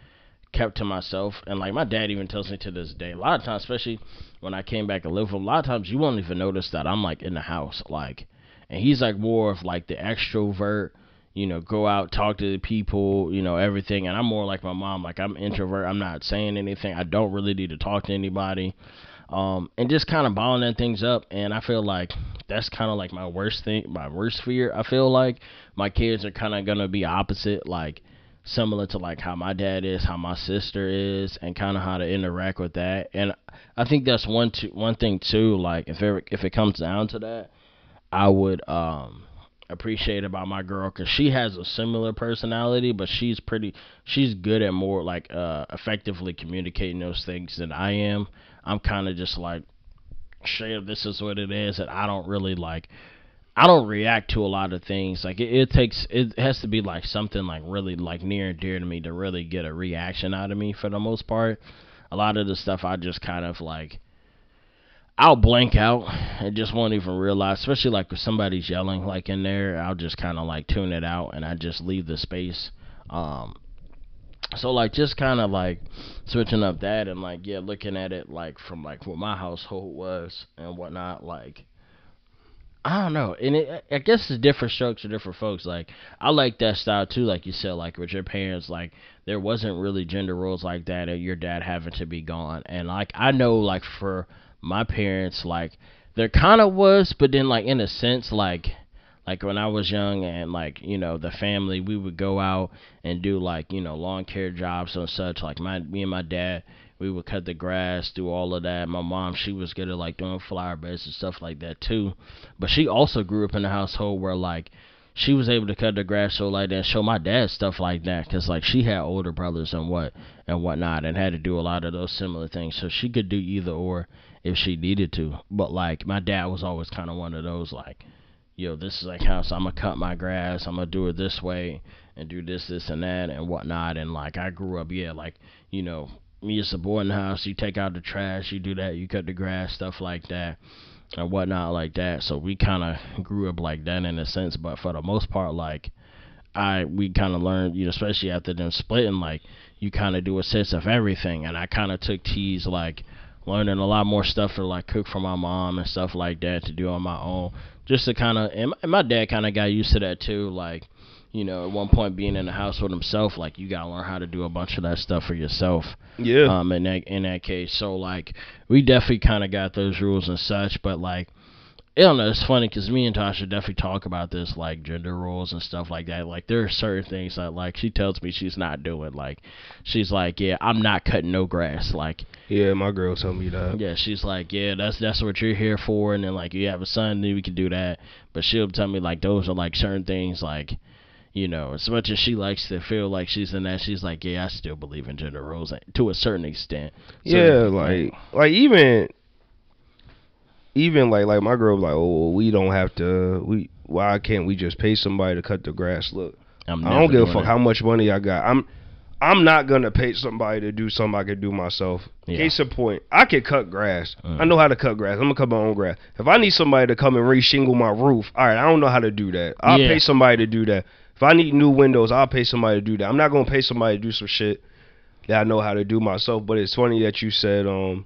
kept to myself. And like my dad even tells me to this day, a lot of times, especially when I came back and live with him, a lot of times you won't even notice that I'm like in the house, like, and he's like more of like the extrovert. You know, go out, talk to the people, you know, everything. And I'm more like my mom, like I'm introvert. I'm not saying anything. I don't really need to talk to anybody um, and just kind of bottling things up. And I feel like that's kind of like my worst thing, my worst fear. I feel like my kids are kind of gonna be opposite, like similar to like how my dad is, how my sister is, and kind of how to interact with that. And I think that's one to, one thing too. Like if it, if it comes down to that, I would um appreciate about my girl because she has a similar personality, but she's pretty, she's good at more like uh effectively communicating those things than I am. I'm kind of just like, share this is what it is, and I don't really like. I don't react to a lot of things. Like it, it takes, it has to be like something like really like near and dear to me to really get a reaction out of me for the most part. A lot of the stuff I just kind of like, I'll blank out and just won't even realize, especially like if somebody's yelling like in there, I'll just kind of like tune it out and I just leave the space. Um, so like just kind of like switching up that and like yeah looking at it like from like what my household was and whatnot like I don't know, and it, I guess it's different strokes for different folks. Like I like that style too, like you said, like with your parents, like there wasn't really gender roles like that, and your dad having to be gone. And like I know, like for my parents, like there kind of was, but then like in a sense, like like when I was young and like you know the family we would go out and do like you know lawn care jobs and such like my me and my dad we would cut the grass do all of that. My mom she was good at like doing flower beds and stuff like that too. But she also grew up in a household where like she was able to cut the grass so like that show my dad stuff like that. Because like she had older brothers and what and whatnot and had to do a lot of those similar things. So she could do either or if she needed to. But like my dad was always kind of one of those like yo, this is like how so I'm gonna cut my grass, I'm gonna do it this way and do this, this and that and whatnot. And like I grew up, yeah, like, you know, me as a boy the house, you take out the trash, you do that, you cut the grass, stuff like that and whatnot like that. So we kinda grew up like that in a sense, but for the most part like I we kind of learned, you know, especially after them splitting, like you kind of do a sense of everything, and I kind of took T's like learning a lot more stuff to like cook for my mom and stuff like that to do on my own just to kind of and my dad kind of got used to that too like you know at one point being in the household with himself like you gotta learn how to do a bunch of that stuff for yourself Yeah. um in that in that case so like we definitely kind of got those rules and such but like I don't know. It's funny because me and Tasha definitely talk about this, like gender roles and stuff like that. Like there are certain things that, like, she tells me she's not doing. Like, she's like, "Yeah, I'm not cutting no grass." Like, yeah, my girl told me that. yeah, she's like, "Yeah, that's that's what you're here for." And then like, you have a son, then we can do that. But she'll tell me like those are like certain things, like, you know, as much as she likes to feel like she's in that, she's like, "Yeah, I still believe in gender roles to a certain extent." So, yeah, like like even even like like my girl was like, oh, we don't have to. We why can't we just pay somebody to cut the grass? Look, I'm I don't give a fuck it. how much money I got. I'm I'm not gonna pay somebody to do something I could do myself. Yeah. Case in point, I can cut grass. Mm. I know how to cut grass. I'm gonna cut my own grass. If I need somebody to come and reshingle my roof, all right, I don't know how to do that. I'll Yeah. pay somebody to do that. If I need new windows, I'll pay somebody to do that. I'm not gonna pay somebody to do some shit that I know how to do myself. But it's funny that you said, um,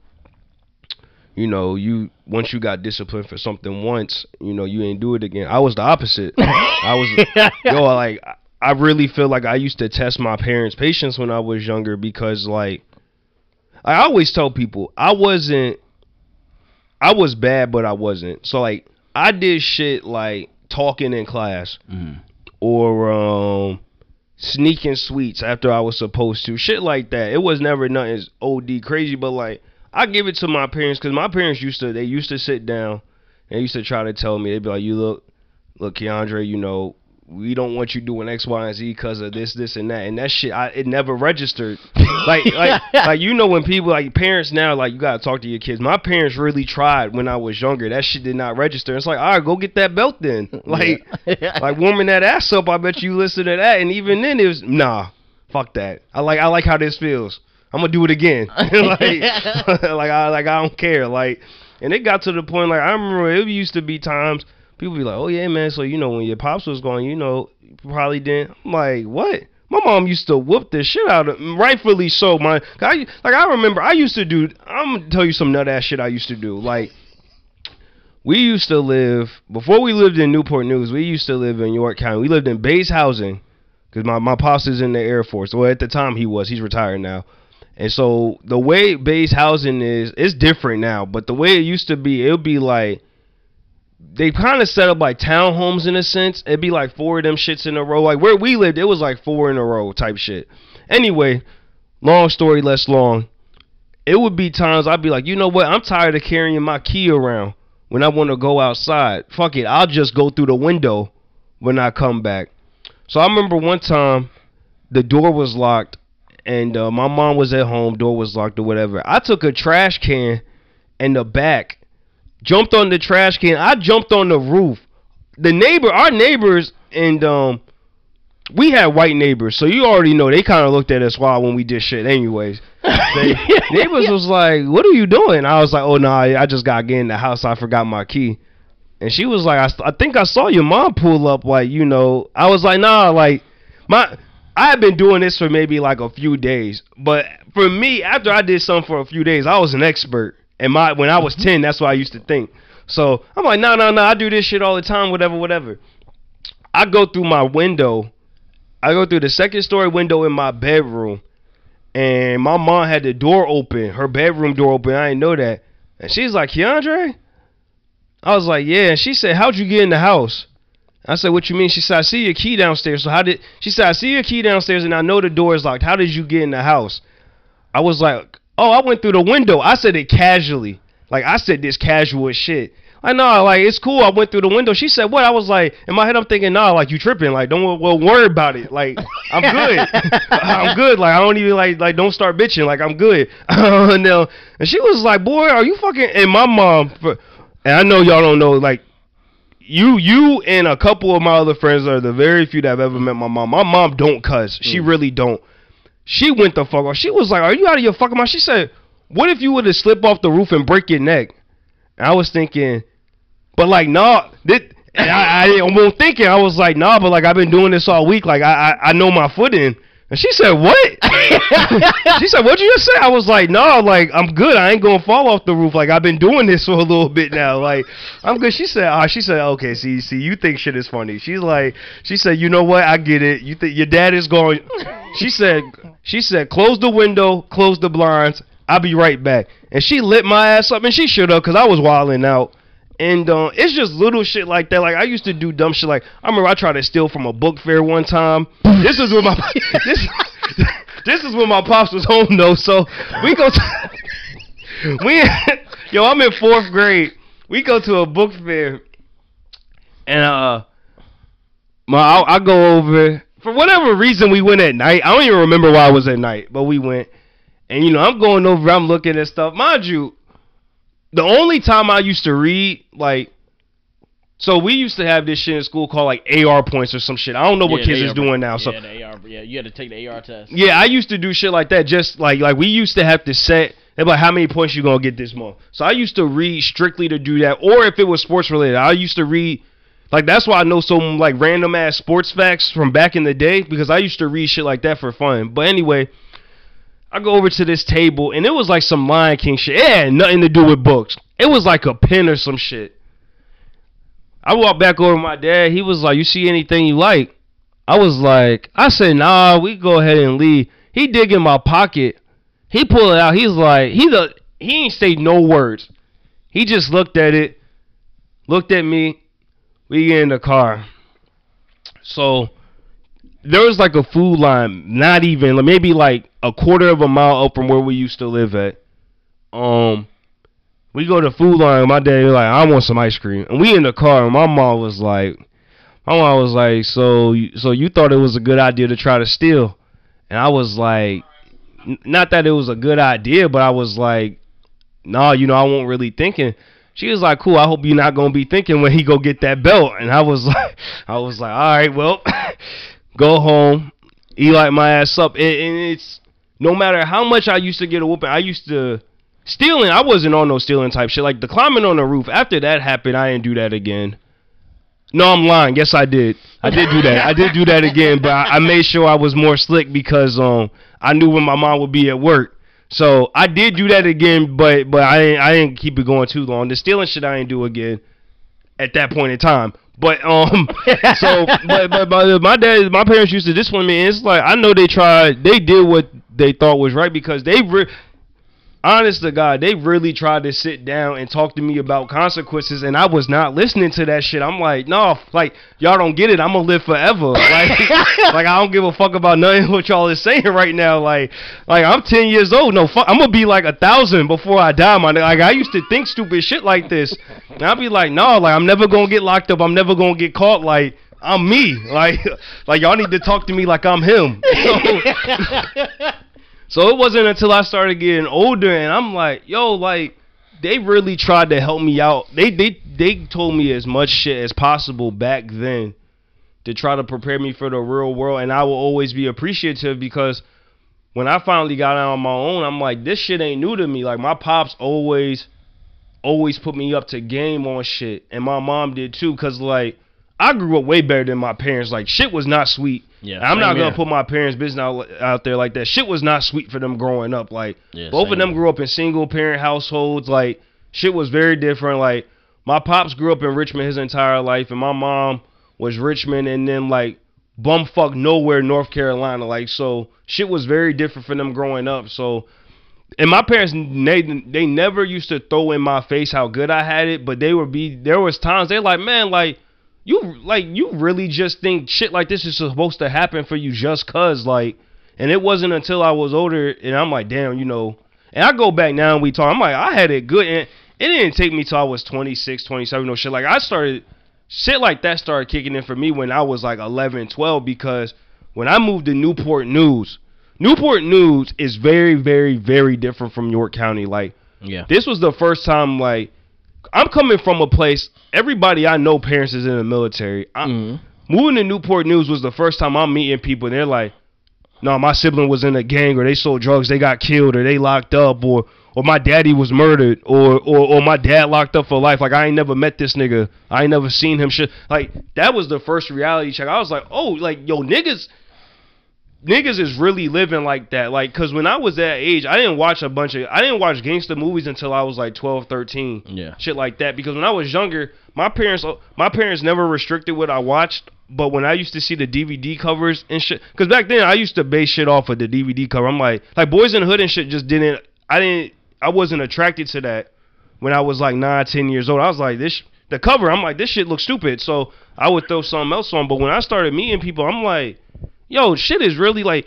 you know, you once you got disciplined for something once, you know, you ain't do it again. I was the opposite. I was yo, like I- really feel like I used to test my parents' patience when I was younger because like I always tell people I wasn't I was bad but I wasn't. So like I did shit like talking in class Mhm. Or um sneaking sweets after I was supposed to. Shit like that. It was never nothing OD crazy but like I give it to my parents cuz my parents used to they used to sit down and used to try to tell me they'd be like you look look Keandre, you know, we don't want you doing X, Y, and Z because of this, this, and that, and that shit. I it never registered. like, like, like you know when people like parents now, like you gotta talk to your kids. My parents really tried when I was younger. That shit did not register. It's like, all right, go get that belt then. Like, Yeah. like warming that ass up. I bet you listen to that, and even then it was nah, fuck that. I like I like how this feels. I'm gonna do it again. like, like I like I don't care. Like, and it got to the point like I remember it used to be times people be like, oh yeah man, so you know when your pops was going, you know, probably didn't. I'm like what? my mom used to whoop the shit out of rightfully so. My I like I remember I used to do. I'm gonna tell you some nut ass shit I used to do. Like we used to live before we lived in Newport News. We used to live in York County. We lived in Bays housing because my my pops is in the Air Force. Well, at the time he was. He's retired now. And so the way Bays housing is, it's different now. But the way it used to be, it would be like they kind of set up like townhomes in a sense. It'd be like four of them shits in a row. Like where we lived, it was like four in a row type shit. Anyway, long story less long. It would be times I'd be like, you know what? I'm tired of carrying my key around when I want to go outside. Fuck it, I'll just go through the window when I come back. So I remember one time the door was locked and uh, my mom was at home, door was locked or whatever. I took a trash can in the back jumped on the trash can. I jumped on the roof. The neighbor, our neighbors, and um, we had white neighbors, so you already know they kind of looked at us wild when we did shit. Anyways, they, neighbors was like, "What are you doing?" I was like, "Oh no, nah, I just got get in the house. I forgot my key." And she was like, I, I think I saw your mom pull up, like, you know. I was like, nah, like, my, I had been doing this for maybe like a few days. But for me, after I did something for a few days, I was an expert. And my when I was ten, that's what I used to think. So I'm like, no, no, no, I do this shit all the time, whatever, whatever. I go through my window. I go through the second story window in my bedroom, and my mom had the door open, her bedroom door open. I didn't know that, and she's like, Keandre. I was like, yeah. And she said, how'd you get in the house? I said, what you mean? She said, I see your key downstairs. So how did? She said, I see your key downstairs, and I know the door is locked. How did you get in the house? I was like, Oh, I went through the window. I said it casually. Like I said this casual shit. I know, like it's cool. I went through the window. She said, "What?" I was like, in my head, I'm thinking, "Nah, like you tripping. Like don't well worry about it. Like I'm good. I'm good. Like I don't even like like don't start bitching. Like I'm good." and, uh, and she was like, "Boy, are you fucking?" And my mom, and I know y'all don't know, like you you and a couple of my other friends are the very few that have ever met my mom. My mom don't cuss. She mm. really don't. She went the fuck off. She was like, "Are you out of your fucking mind?" She said, "What if you were to slip off the roof and break your neck?" And I was thinking, but like, nah, this, I, I, I'm thinking. I was like, nah, but like I've been doing this all week. Like I, I, I know my footing. And she said, "What?" she said, "What'd you just say?" I was like, "No, like I'm good. I ain't gonna fall off the roof. Like I've been doing this for a little bit now. Like I'm good." She said, "Ah." She said, "Okay, see, see, you think shit is funny." She's like, she said, "You know what? I get it. You think your dad is going." She said, she said, "Close the window, close the blinds. I'll be right back." And she lit my ass up, and she should have, cause I was wilding out. And uh, it's just little shit like that. Like I used to do dumb shit. Like I remember I tried to steal from a book fair one time. this is when my this this is when my pops was home though. So we go to we yo I'm in fourth grade. We go to a book fair, and uh, my I, I go over for whatever reason we went at night. I don't even remember why I was at night, but we went. And you know I'm going over. I'm looking at stuff. Mind you, the only time I used to read, like, so we used to have this shit in school called like AR points or some shit. I don't know what kids AR, is doing now. Yeah, so the AR, yeah, you had to take the AR test. Yeah, I used to do shit like that. Just like like we used to have to set. Like how many points you gonna get this month? So I used to read strictly to do that, or if it was sports related, I used to read like that's why I know some like random ass sports facts from back in the day because I used to read shit like that for fun. But anyway, I go over to this table and it was like some Lion King shit. It had nothing to do with books. It was like a pen or some shit. I walked back over to my dad. He was like, "You see anything you like?" I was like, "I said, nah, we go ahead and leave." He dig in my pocket. He pulled it out. He's like, he the he ain't say no words. He just looked at it, looked at me. We get in the car. So there was like a Food Lion, not even maybe like a quarter of a mile up from where we used to live at. Um, we go to Food Lion. My dad was like, I want some ice cream, and we in the car. And my mom was like, my mom was like, so so you thought it was a good idea to try to steal? And I was like, not that it was a good idea, but I was like, nah, you know, I wasn't really thinking. She was like, cool. I hope you're not gonna be thinking when he go get that belt. And I was like, I was like, all right, well go home, eat like my ass up. And, and it's no matter how much I used to get a whooping, I used to stealing. I wasn't on no stealing type shit. Like the climbing on the roof. After that happened, I didn't do that again. No, I'm lying. Yes, I did. I did do that. I did do that again, but I, I made sure I was more slick because um I knew when my mom would be at work. So I did do that again, but but I I didn't keep it going too long. The stealing shit I didn't do again at that point in time. But um, so but, but but my dad, my parents used to discipline me. And it's like I know they tried, they did what they thought was right because they re- honest to God, they really tried to sit down and talk to me about consequences, and I was not listening to that shit. I'm like, no, like y'all don't get it. I'm gonna live forever. Like, like I don't give a fuck about nothing what y'all is saying right now. Like, like I'm 10 years old. No, fuck, I'm gonna be like a thousand before I die. My like I used to think stupid shit like this, and I'll be like, no, like I'm never gonna get locked up. I'm never gonna get caught. Like. I'm me, like, like y'all need to talk to me like I'm him. So, so it wasn't until I started getting older and I'm like, yo, like they really tried to help me out. They they they told me as much shit as possible back then to try to prepare me for the real world and I will always be appreciative because when I finally got out on my own, I'm like this shit ain't new to me. Like my pops always always put me up to game on shit and my mom did too cuz like I grew up way better than my parents. Like shit was not sweet. Yeah, I'm not gonna here. put my parents' business out, out there like that. Shit was not sweet for them growing up. Like Yeah, both of them here. grew up in single parent households. Like shit was very different. Like my pops grew up in Richmond his entire life, and my mom was Richmond, and then like bumfuck nowhere, North Carolina. Like so, shit was very different for them growing up. So and my parents they they never used to throw in my face how good I had it, but they would be there was times they're like, man, like you like you really just think shit like this is supposed to happen for you just cause like, and it wasn't until I was older and I'm like, damn, you know, and I go back now and we talk, I'm like, I had it good, and it didn't take me till I was 26, 27, no shit. Like I started shit like that started kicking in for me when I was like 11, 12 because when I moved to Newport News. Newport News is very, very, very different from York County. Like Yeah. this was the first time like I'm coming from a place everybody I know parents is in the military. I, Mhm. Moving to Newport News was the first time I'm meeting people and they're like, "No, my sibling was in a gang or they sold drugs, they got killed or they locked up or or my daddy was murdered or or or my dad locked up for life. Like I ain't never met this nigga. I ain't never seen him shit. Like that was the first reality check. I was like, "Oh, like yo niggas niggas is really living like that. Like, cause when I was that age, I didn't watch a bunch of, I didn't watch gangster movies until I was like 12, 13, Yeah. shit like that. Because when I was younger, my parents, my parents never restricted what I watched. But when I used to see the DVD covers and shit, cause back then I used to base shit off of the DVD cover. I'm like, like Boys in the Hood and shit just didn't, I didn't, I wasn't attracted to that when I was like nine, ten years old. I was like, this, the cover, I'm like, this shit looks stupid. So I would throw something else on. But when I started meeting people, I'm like, yo, shit is really like.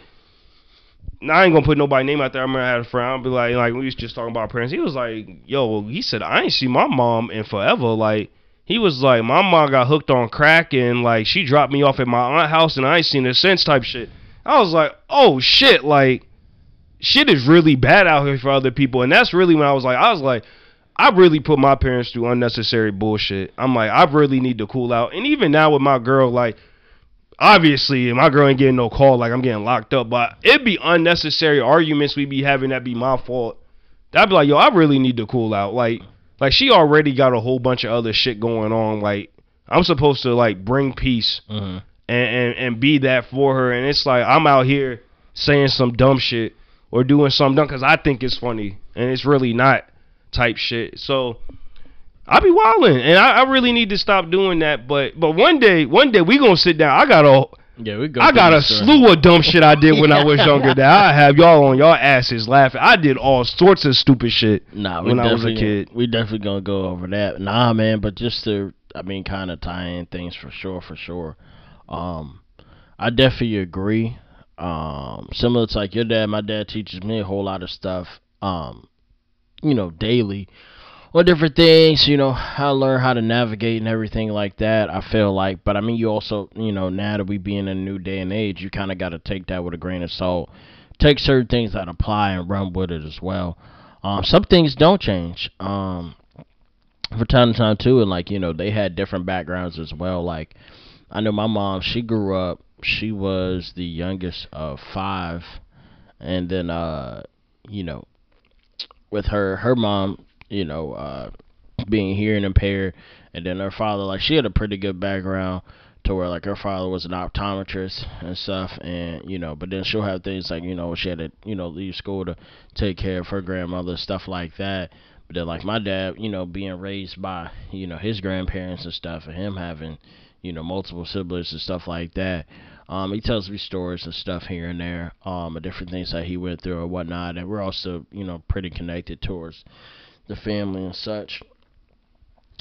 Now, I ain't gonna put nobody name out there. I remember I had a friend. I'll be like, like we was just talking about parents. He was like, yo, he said I ain't see my mom in forever. Like he was like, my mom got hooked on crack and like she dropped me off at my aunt house and I ain't seen her since. Type shit. I was like, oh shit, like shit is really bad out here for other people. And that's really when I was like, I was like, I really put my parents through unnecessary bullshit. I'm like, I really need to cool out. And even now with my girl, like, obviously my girl ain't getting no call, like I'm getting locked up. But it'd be unnecessary arguments we'd be having that'd be my fault. I'd be like, yo, I really need to cool out. Like, like she already got a whole bunch of other shit going on. Like, I'm supposed to like bring peace Mhm. and, and and be that for her. And it's like I'm out here saying some dumb shit or doing something dumb because I think it's funny and it's really not type shit. So I be wilding and I, I really need to stop doing that. But but one day one day we gonna sit down. I got a Yeah, we go. I got a story. slew of dumb shit I did when I was younger that I have y'all on y'all asses laughing. I did all sorts of stupid shit Nah, when I was a definitely- kid. We definitely gonna go over that. Nah, man, but just to, I mean, kind of tie in things for sure, for sure. Um, I definitely agree. Um, similar to like your dad, my dad teaches me a whole lot of stuff. Um, you know, daily on different things. You know, how to learn how to navigate and everything like that. I feel like, but I mean, you also, you know, now that we be in a new day and age, you kind of got to take that with a grain of salt. Take certain things that apply and run with it as well. Um, some things don't change. Um, for time to time too, and like you know, they had different backgrounds as well. Like I know my mom, she grew up. She was the youngest of five, and then uh, you know, with her her mom, you know, uh, being hearing impaired. And then her father like she had a pretty good background to where like her father was an optometrist and stuff. And you know but then she'll have things like you know she had to you know leave school to take care of her grandmother stuff like that. But then like my dad you know being raised by you know his grandparents and stuff and him having you know multiple siblings and stuff like that um he tells me stories and stuff here and there um different things that he went through or whatnot. And we're also you know pretty connected towards the family and such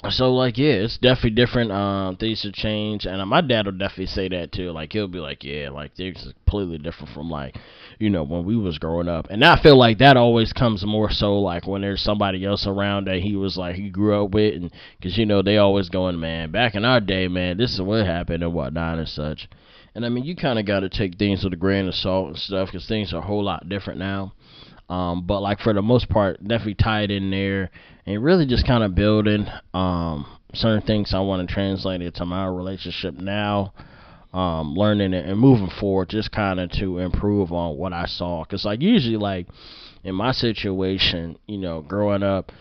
so like yeah, it's definitely different. Um, things have changed, and uh, my dad will definitely say that too. Like he'll be like, yeah, like are completely different from like, you know, when we was growing up. And I feel like that always comes more so like when there's somebody else around that he was like he grew up with, and because you know they always going, man, back in our day, man, this is what happened and whatnot and such. And I mean, you kind of got to take things with a grain of salt and stuff because things are a whole lot different now. Um, but like for the most part, definitely tied in there and really just kind of building um, certain things I want to translate into my relationship now. Um, learning it and moving forward, just kind of to improve on what I saw. Cause like usually, like in my situation, you know, growing up,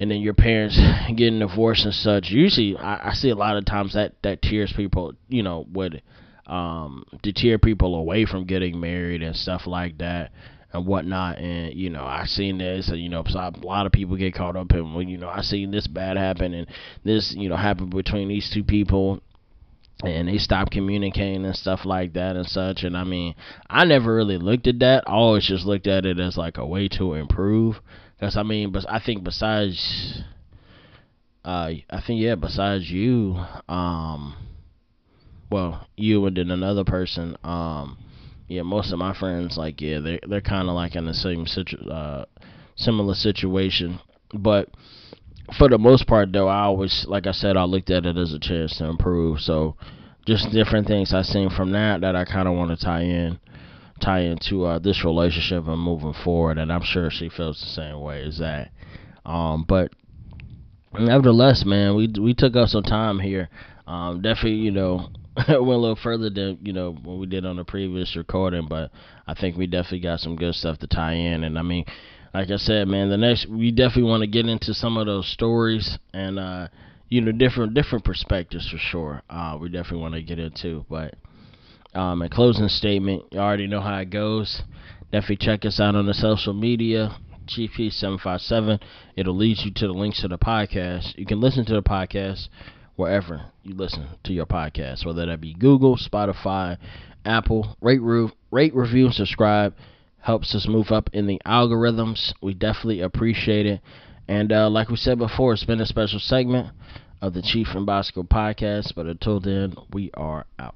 and then your parents getting divorced and such. Usually, I, I see a lot of times that that tears people, you know, would um deter people away from getting married and stuff like that and whatnot. And you know, I seen this, and you know, a lot of people get caught up in, well, you know, I seen this bad happen, and this, you know, happened between these two people. And they stopped communicating and stuff like that and such. And I mean, I never really looked at that. I always just looked at it as like a way to improve. Because I mean, but I think besides, uh, I think yeah, besides you, um, well, you and then another person, um, yeah, most of my friends like yeah, they're they're kind of like in the same situ uh similar situation, but for the most part though, I always like I said, I looked at it as a chance to improve. So just different things I seen from that that I kind of want to tie in tie into uh, this relationship and moving forward and I'm sure she feels the same way as that. Um but nevertheless man we we took up some time here. Um definitely you know went a little further than you know what we did on the previous recording, but I think we definitely got some good stuff to tie in. And I mean, like I said, man, the next we definitely want to get into some of those stories and uh, you know different different perspectives for sure. Uh, we definitely want to get into, but um, a closing statement, you already know how it goes. Definitely check us out on the social media. GP757. It'll lead you to the links to the podcast. You can listen to the podcast wherever you listen to your podcast, whether that be Google, Spotify, Apple. Rate, re- rate, review, subscribe helps us move up in the algorithms. We definitely appreciate it. And uh, like we said before, it's been a special segment of the Chief and Bosco podcast. But until then, we are out.